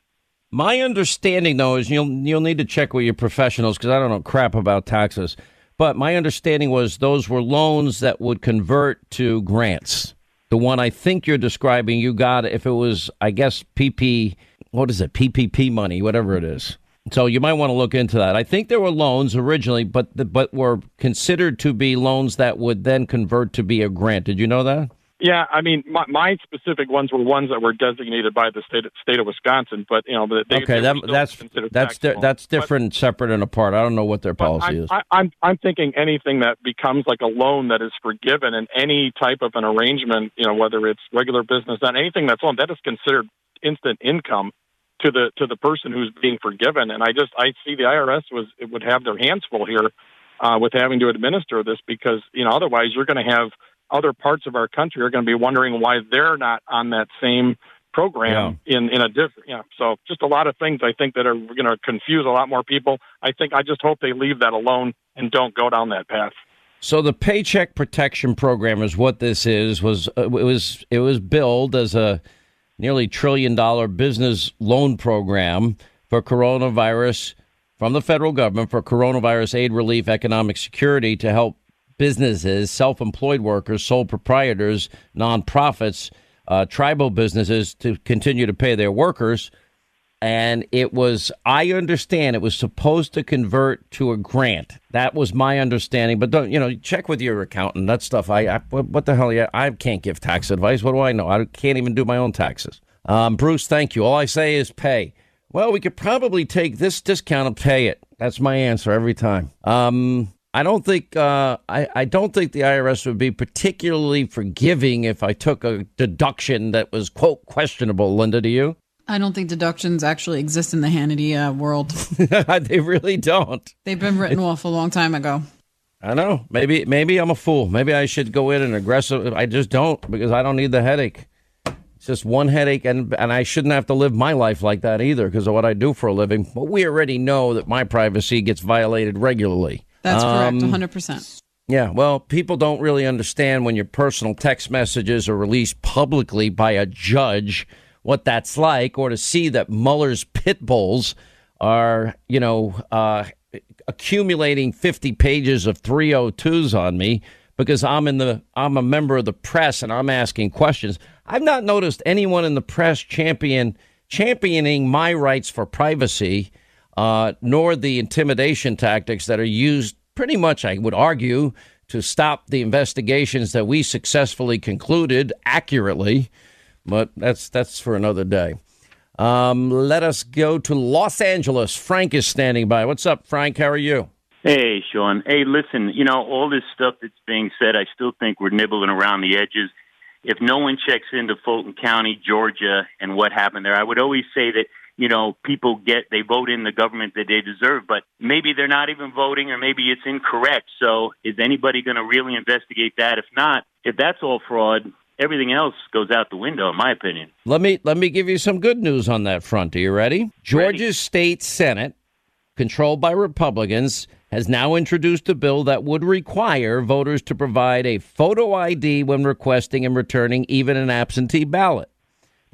My understanding, though, is you'll you'll need to check with your professionals because I don't know crap about taxes. But my understanding was those were loans that would convert to grants. The one I think you're describing, you got if it was, I guess, PP, what is it, PPP money, whatever it is. So you might want to look into that. I think there were loans originally, but but were considered to be loans that would then convert to be a grant. Did you know that? Yeah, I mean, my, my specific ones were ones that were designated by the state state of Wisconsin, but you know, they, okay, they that, that's that's di- that's different, but, separate and apart. I don't know what their policy I, is. I, I'm I'm thinking anything that becomes like a loan that is forgiven, and any type of an arrangement, you know, whether it's regular business, and anything that's loan that is considered instant income to the to the person who's being forgiven. And I just I see the IRS was it would have their hands full here uh, with having to administer this because you know otherwise you're going to have other parts of our country are going to be wondering why they're not on that same program yeah. in in a different yeah. So just a lot of things i think that are going to confuse a lot more people. I think i just hope they leave that alone and don't go down that path. So the paycheck protection program is what this is was uh, it was it was billed as a nearly trillion dollar business loan program for coronavirus from the federal government for coronavirus aid relief economic security to help businesses, self employed workers, sole proprietors, nonprofits, uh, tribal businesses to continue to pay their workers. And it was, I understand, it was supposed to convert to a grant. That was my understanding. But don't, you know, check with your accountant. That stuff, I, I what, the hell? Yeah, I can't give tax advice. What do I know? I can't even do my own taxes. Um, Bruce, thank you. All I say is pay. Well, we could probably take this discount and pay it. That's my answer every time. Um, I don't think uh, I, I don't think the IRS would be particularly forgiving if I took a deduction that was quote questionable. Linda, do you? I don't think deductions actually exist in the Hannity uh, world. they really don't. They've been written off a long time ago. I know. Maybe maybe I'm a fool. Maybe I should go in and aggressive. I just don't because I don't need the headache. It's just one headache, and and I shouldn't have to live my life like that either because of what I do for a living. But we already know that my privacy gets violated regularly. That's correct, 100%. Um, yeah, well, people don't really understand when your personal text messages are released publicly by a judge what that's like, or to see that Mueller's pit bulls are, you know, uh, accumulating 50 pages of 302s on me because I'm in the I'm a member of the press and I'm asking questions. I've not noticed anyone in the press champion championing my rights for privacy uh, nor the intimidation tactics that are used pretty much, I would argue, to stop the investigations that we successfully concluded accurately. But that's that's for another day. Um, let us go to Los Angeles. Frank is standing by. What's up, Frank? How are you? Hey, Sean. Hey, listen, you know, all this stuff that's being said, I still think we're nibbling around the edges. If no one checks into Fulton County, Georgia, and what happened there, I would always say that you know, people get, they vote in the government that they deserve, but maybe they're not even voting or maybe it's incorrect. So is anybody going to really investigate that? If not, if that's all fraud, everything else goes out the window, in my opinion. Let me, let me give you some good news on that front. Are you ready? Georgia's ready. state Senate, controlled by Republicans, has now introduced a bill that would require voters to provide a photo ID when requesting and returning even an absentee ballot.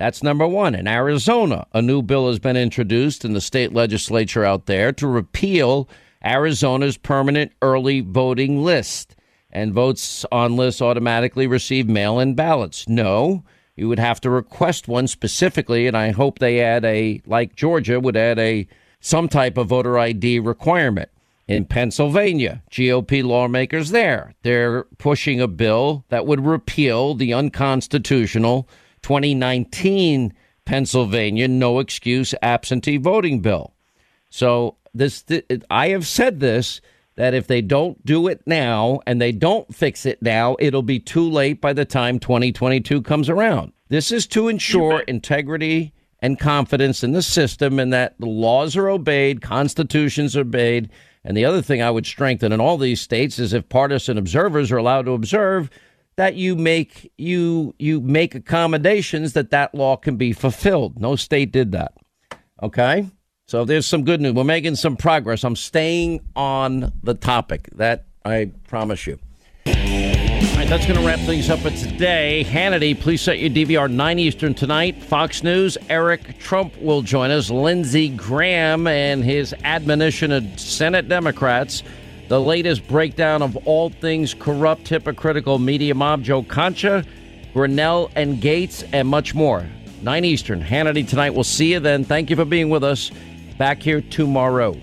That's number one. In Arizona, a new bill has been introduced in the state legislature out there to repeal Arizona's permanent early voting list. And votes on lists automatically receive mail in ballots. No, you would have to request one specifically, and I hope they add a, like Georgia, would add a some type of voter ID requirement. In Pennsylvania, GOP lawmakers there, they're pushing a bill that would repeal the unconstitutional 2019 Pennsylvania no excuse absentee voting bill. So this th- I have said this that if they don't do it now and they don't fix it now, it'll be too late by the time 2022 comes around. This is to ensure integrity and confidence in the system and that the laws are obeyed, constitutions are obeyed. And the other thing I would strengthen in all these states is if partisan observers are allowed to observe, that you make you you make accommodations that that law can be fulfilled. No state did that. Okay? So there's some good news. We're making some progress. I'm staying on the topic. That I promise you. All right, that's going to wrap things up for today. Hannity, please set your DVR 9 Eastern tonight. Fox News, Eric Trump will join us. Lindsey Graham and his admonition of Senate Democrats. The latest breakdown of all things corrupt, hypocritical media mob, Joe Concha, Grenell and Gates, and much more. 9 Eastern, Hannity tonight. We'll see you then. Thank you for being with us. Back here tomorrow.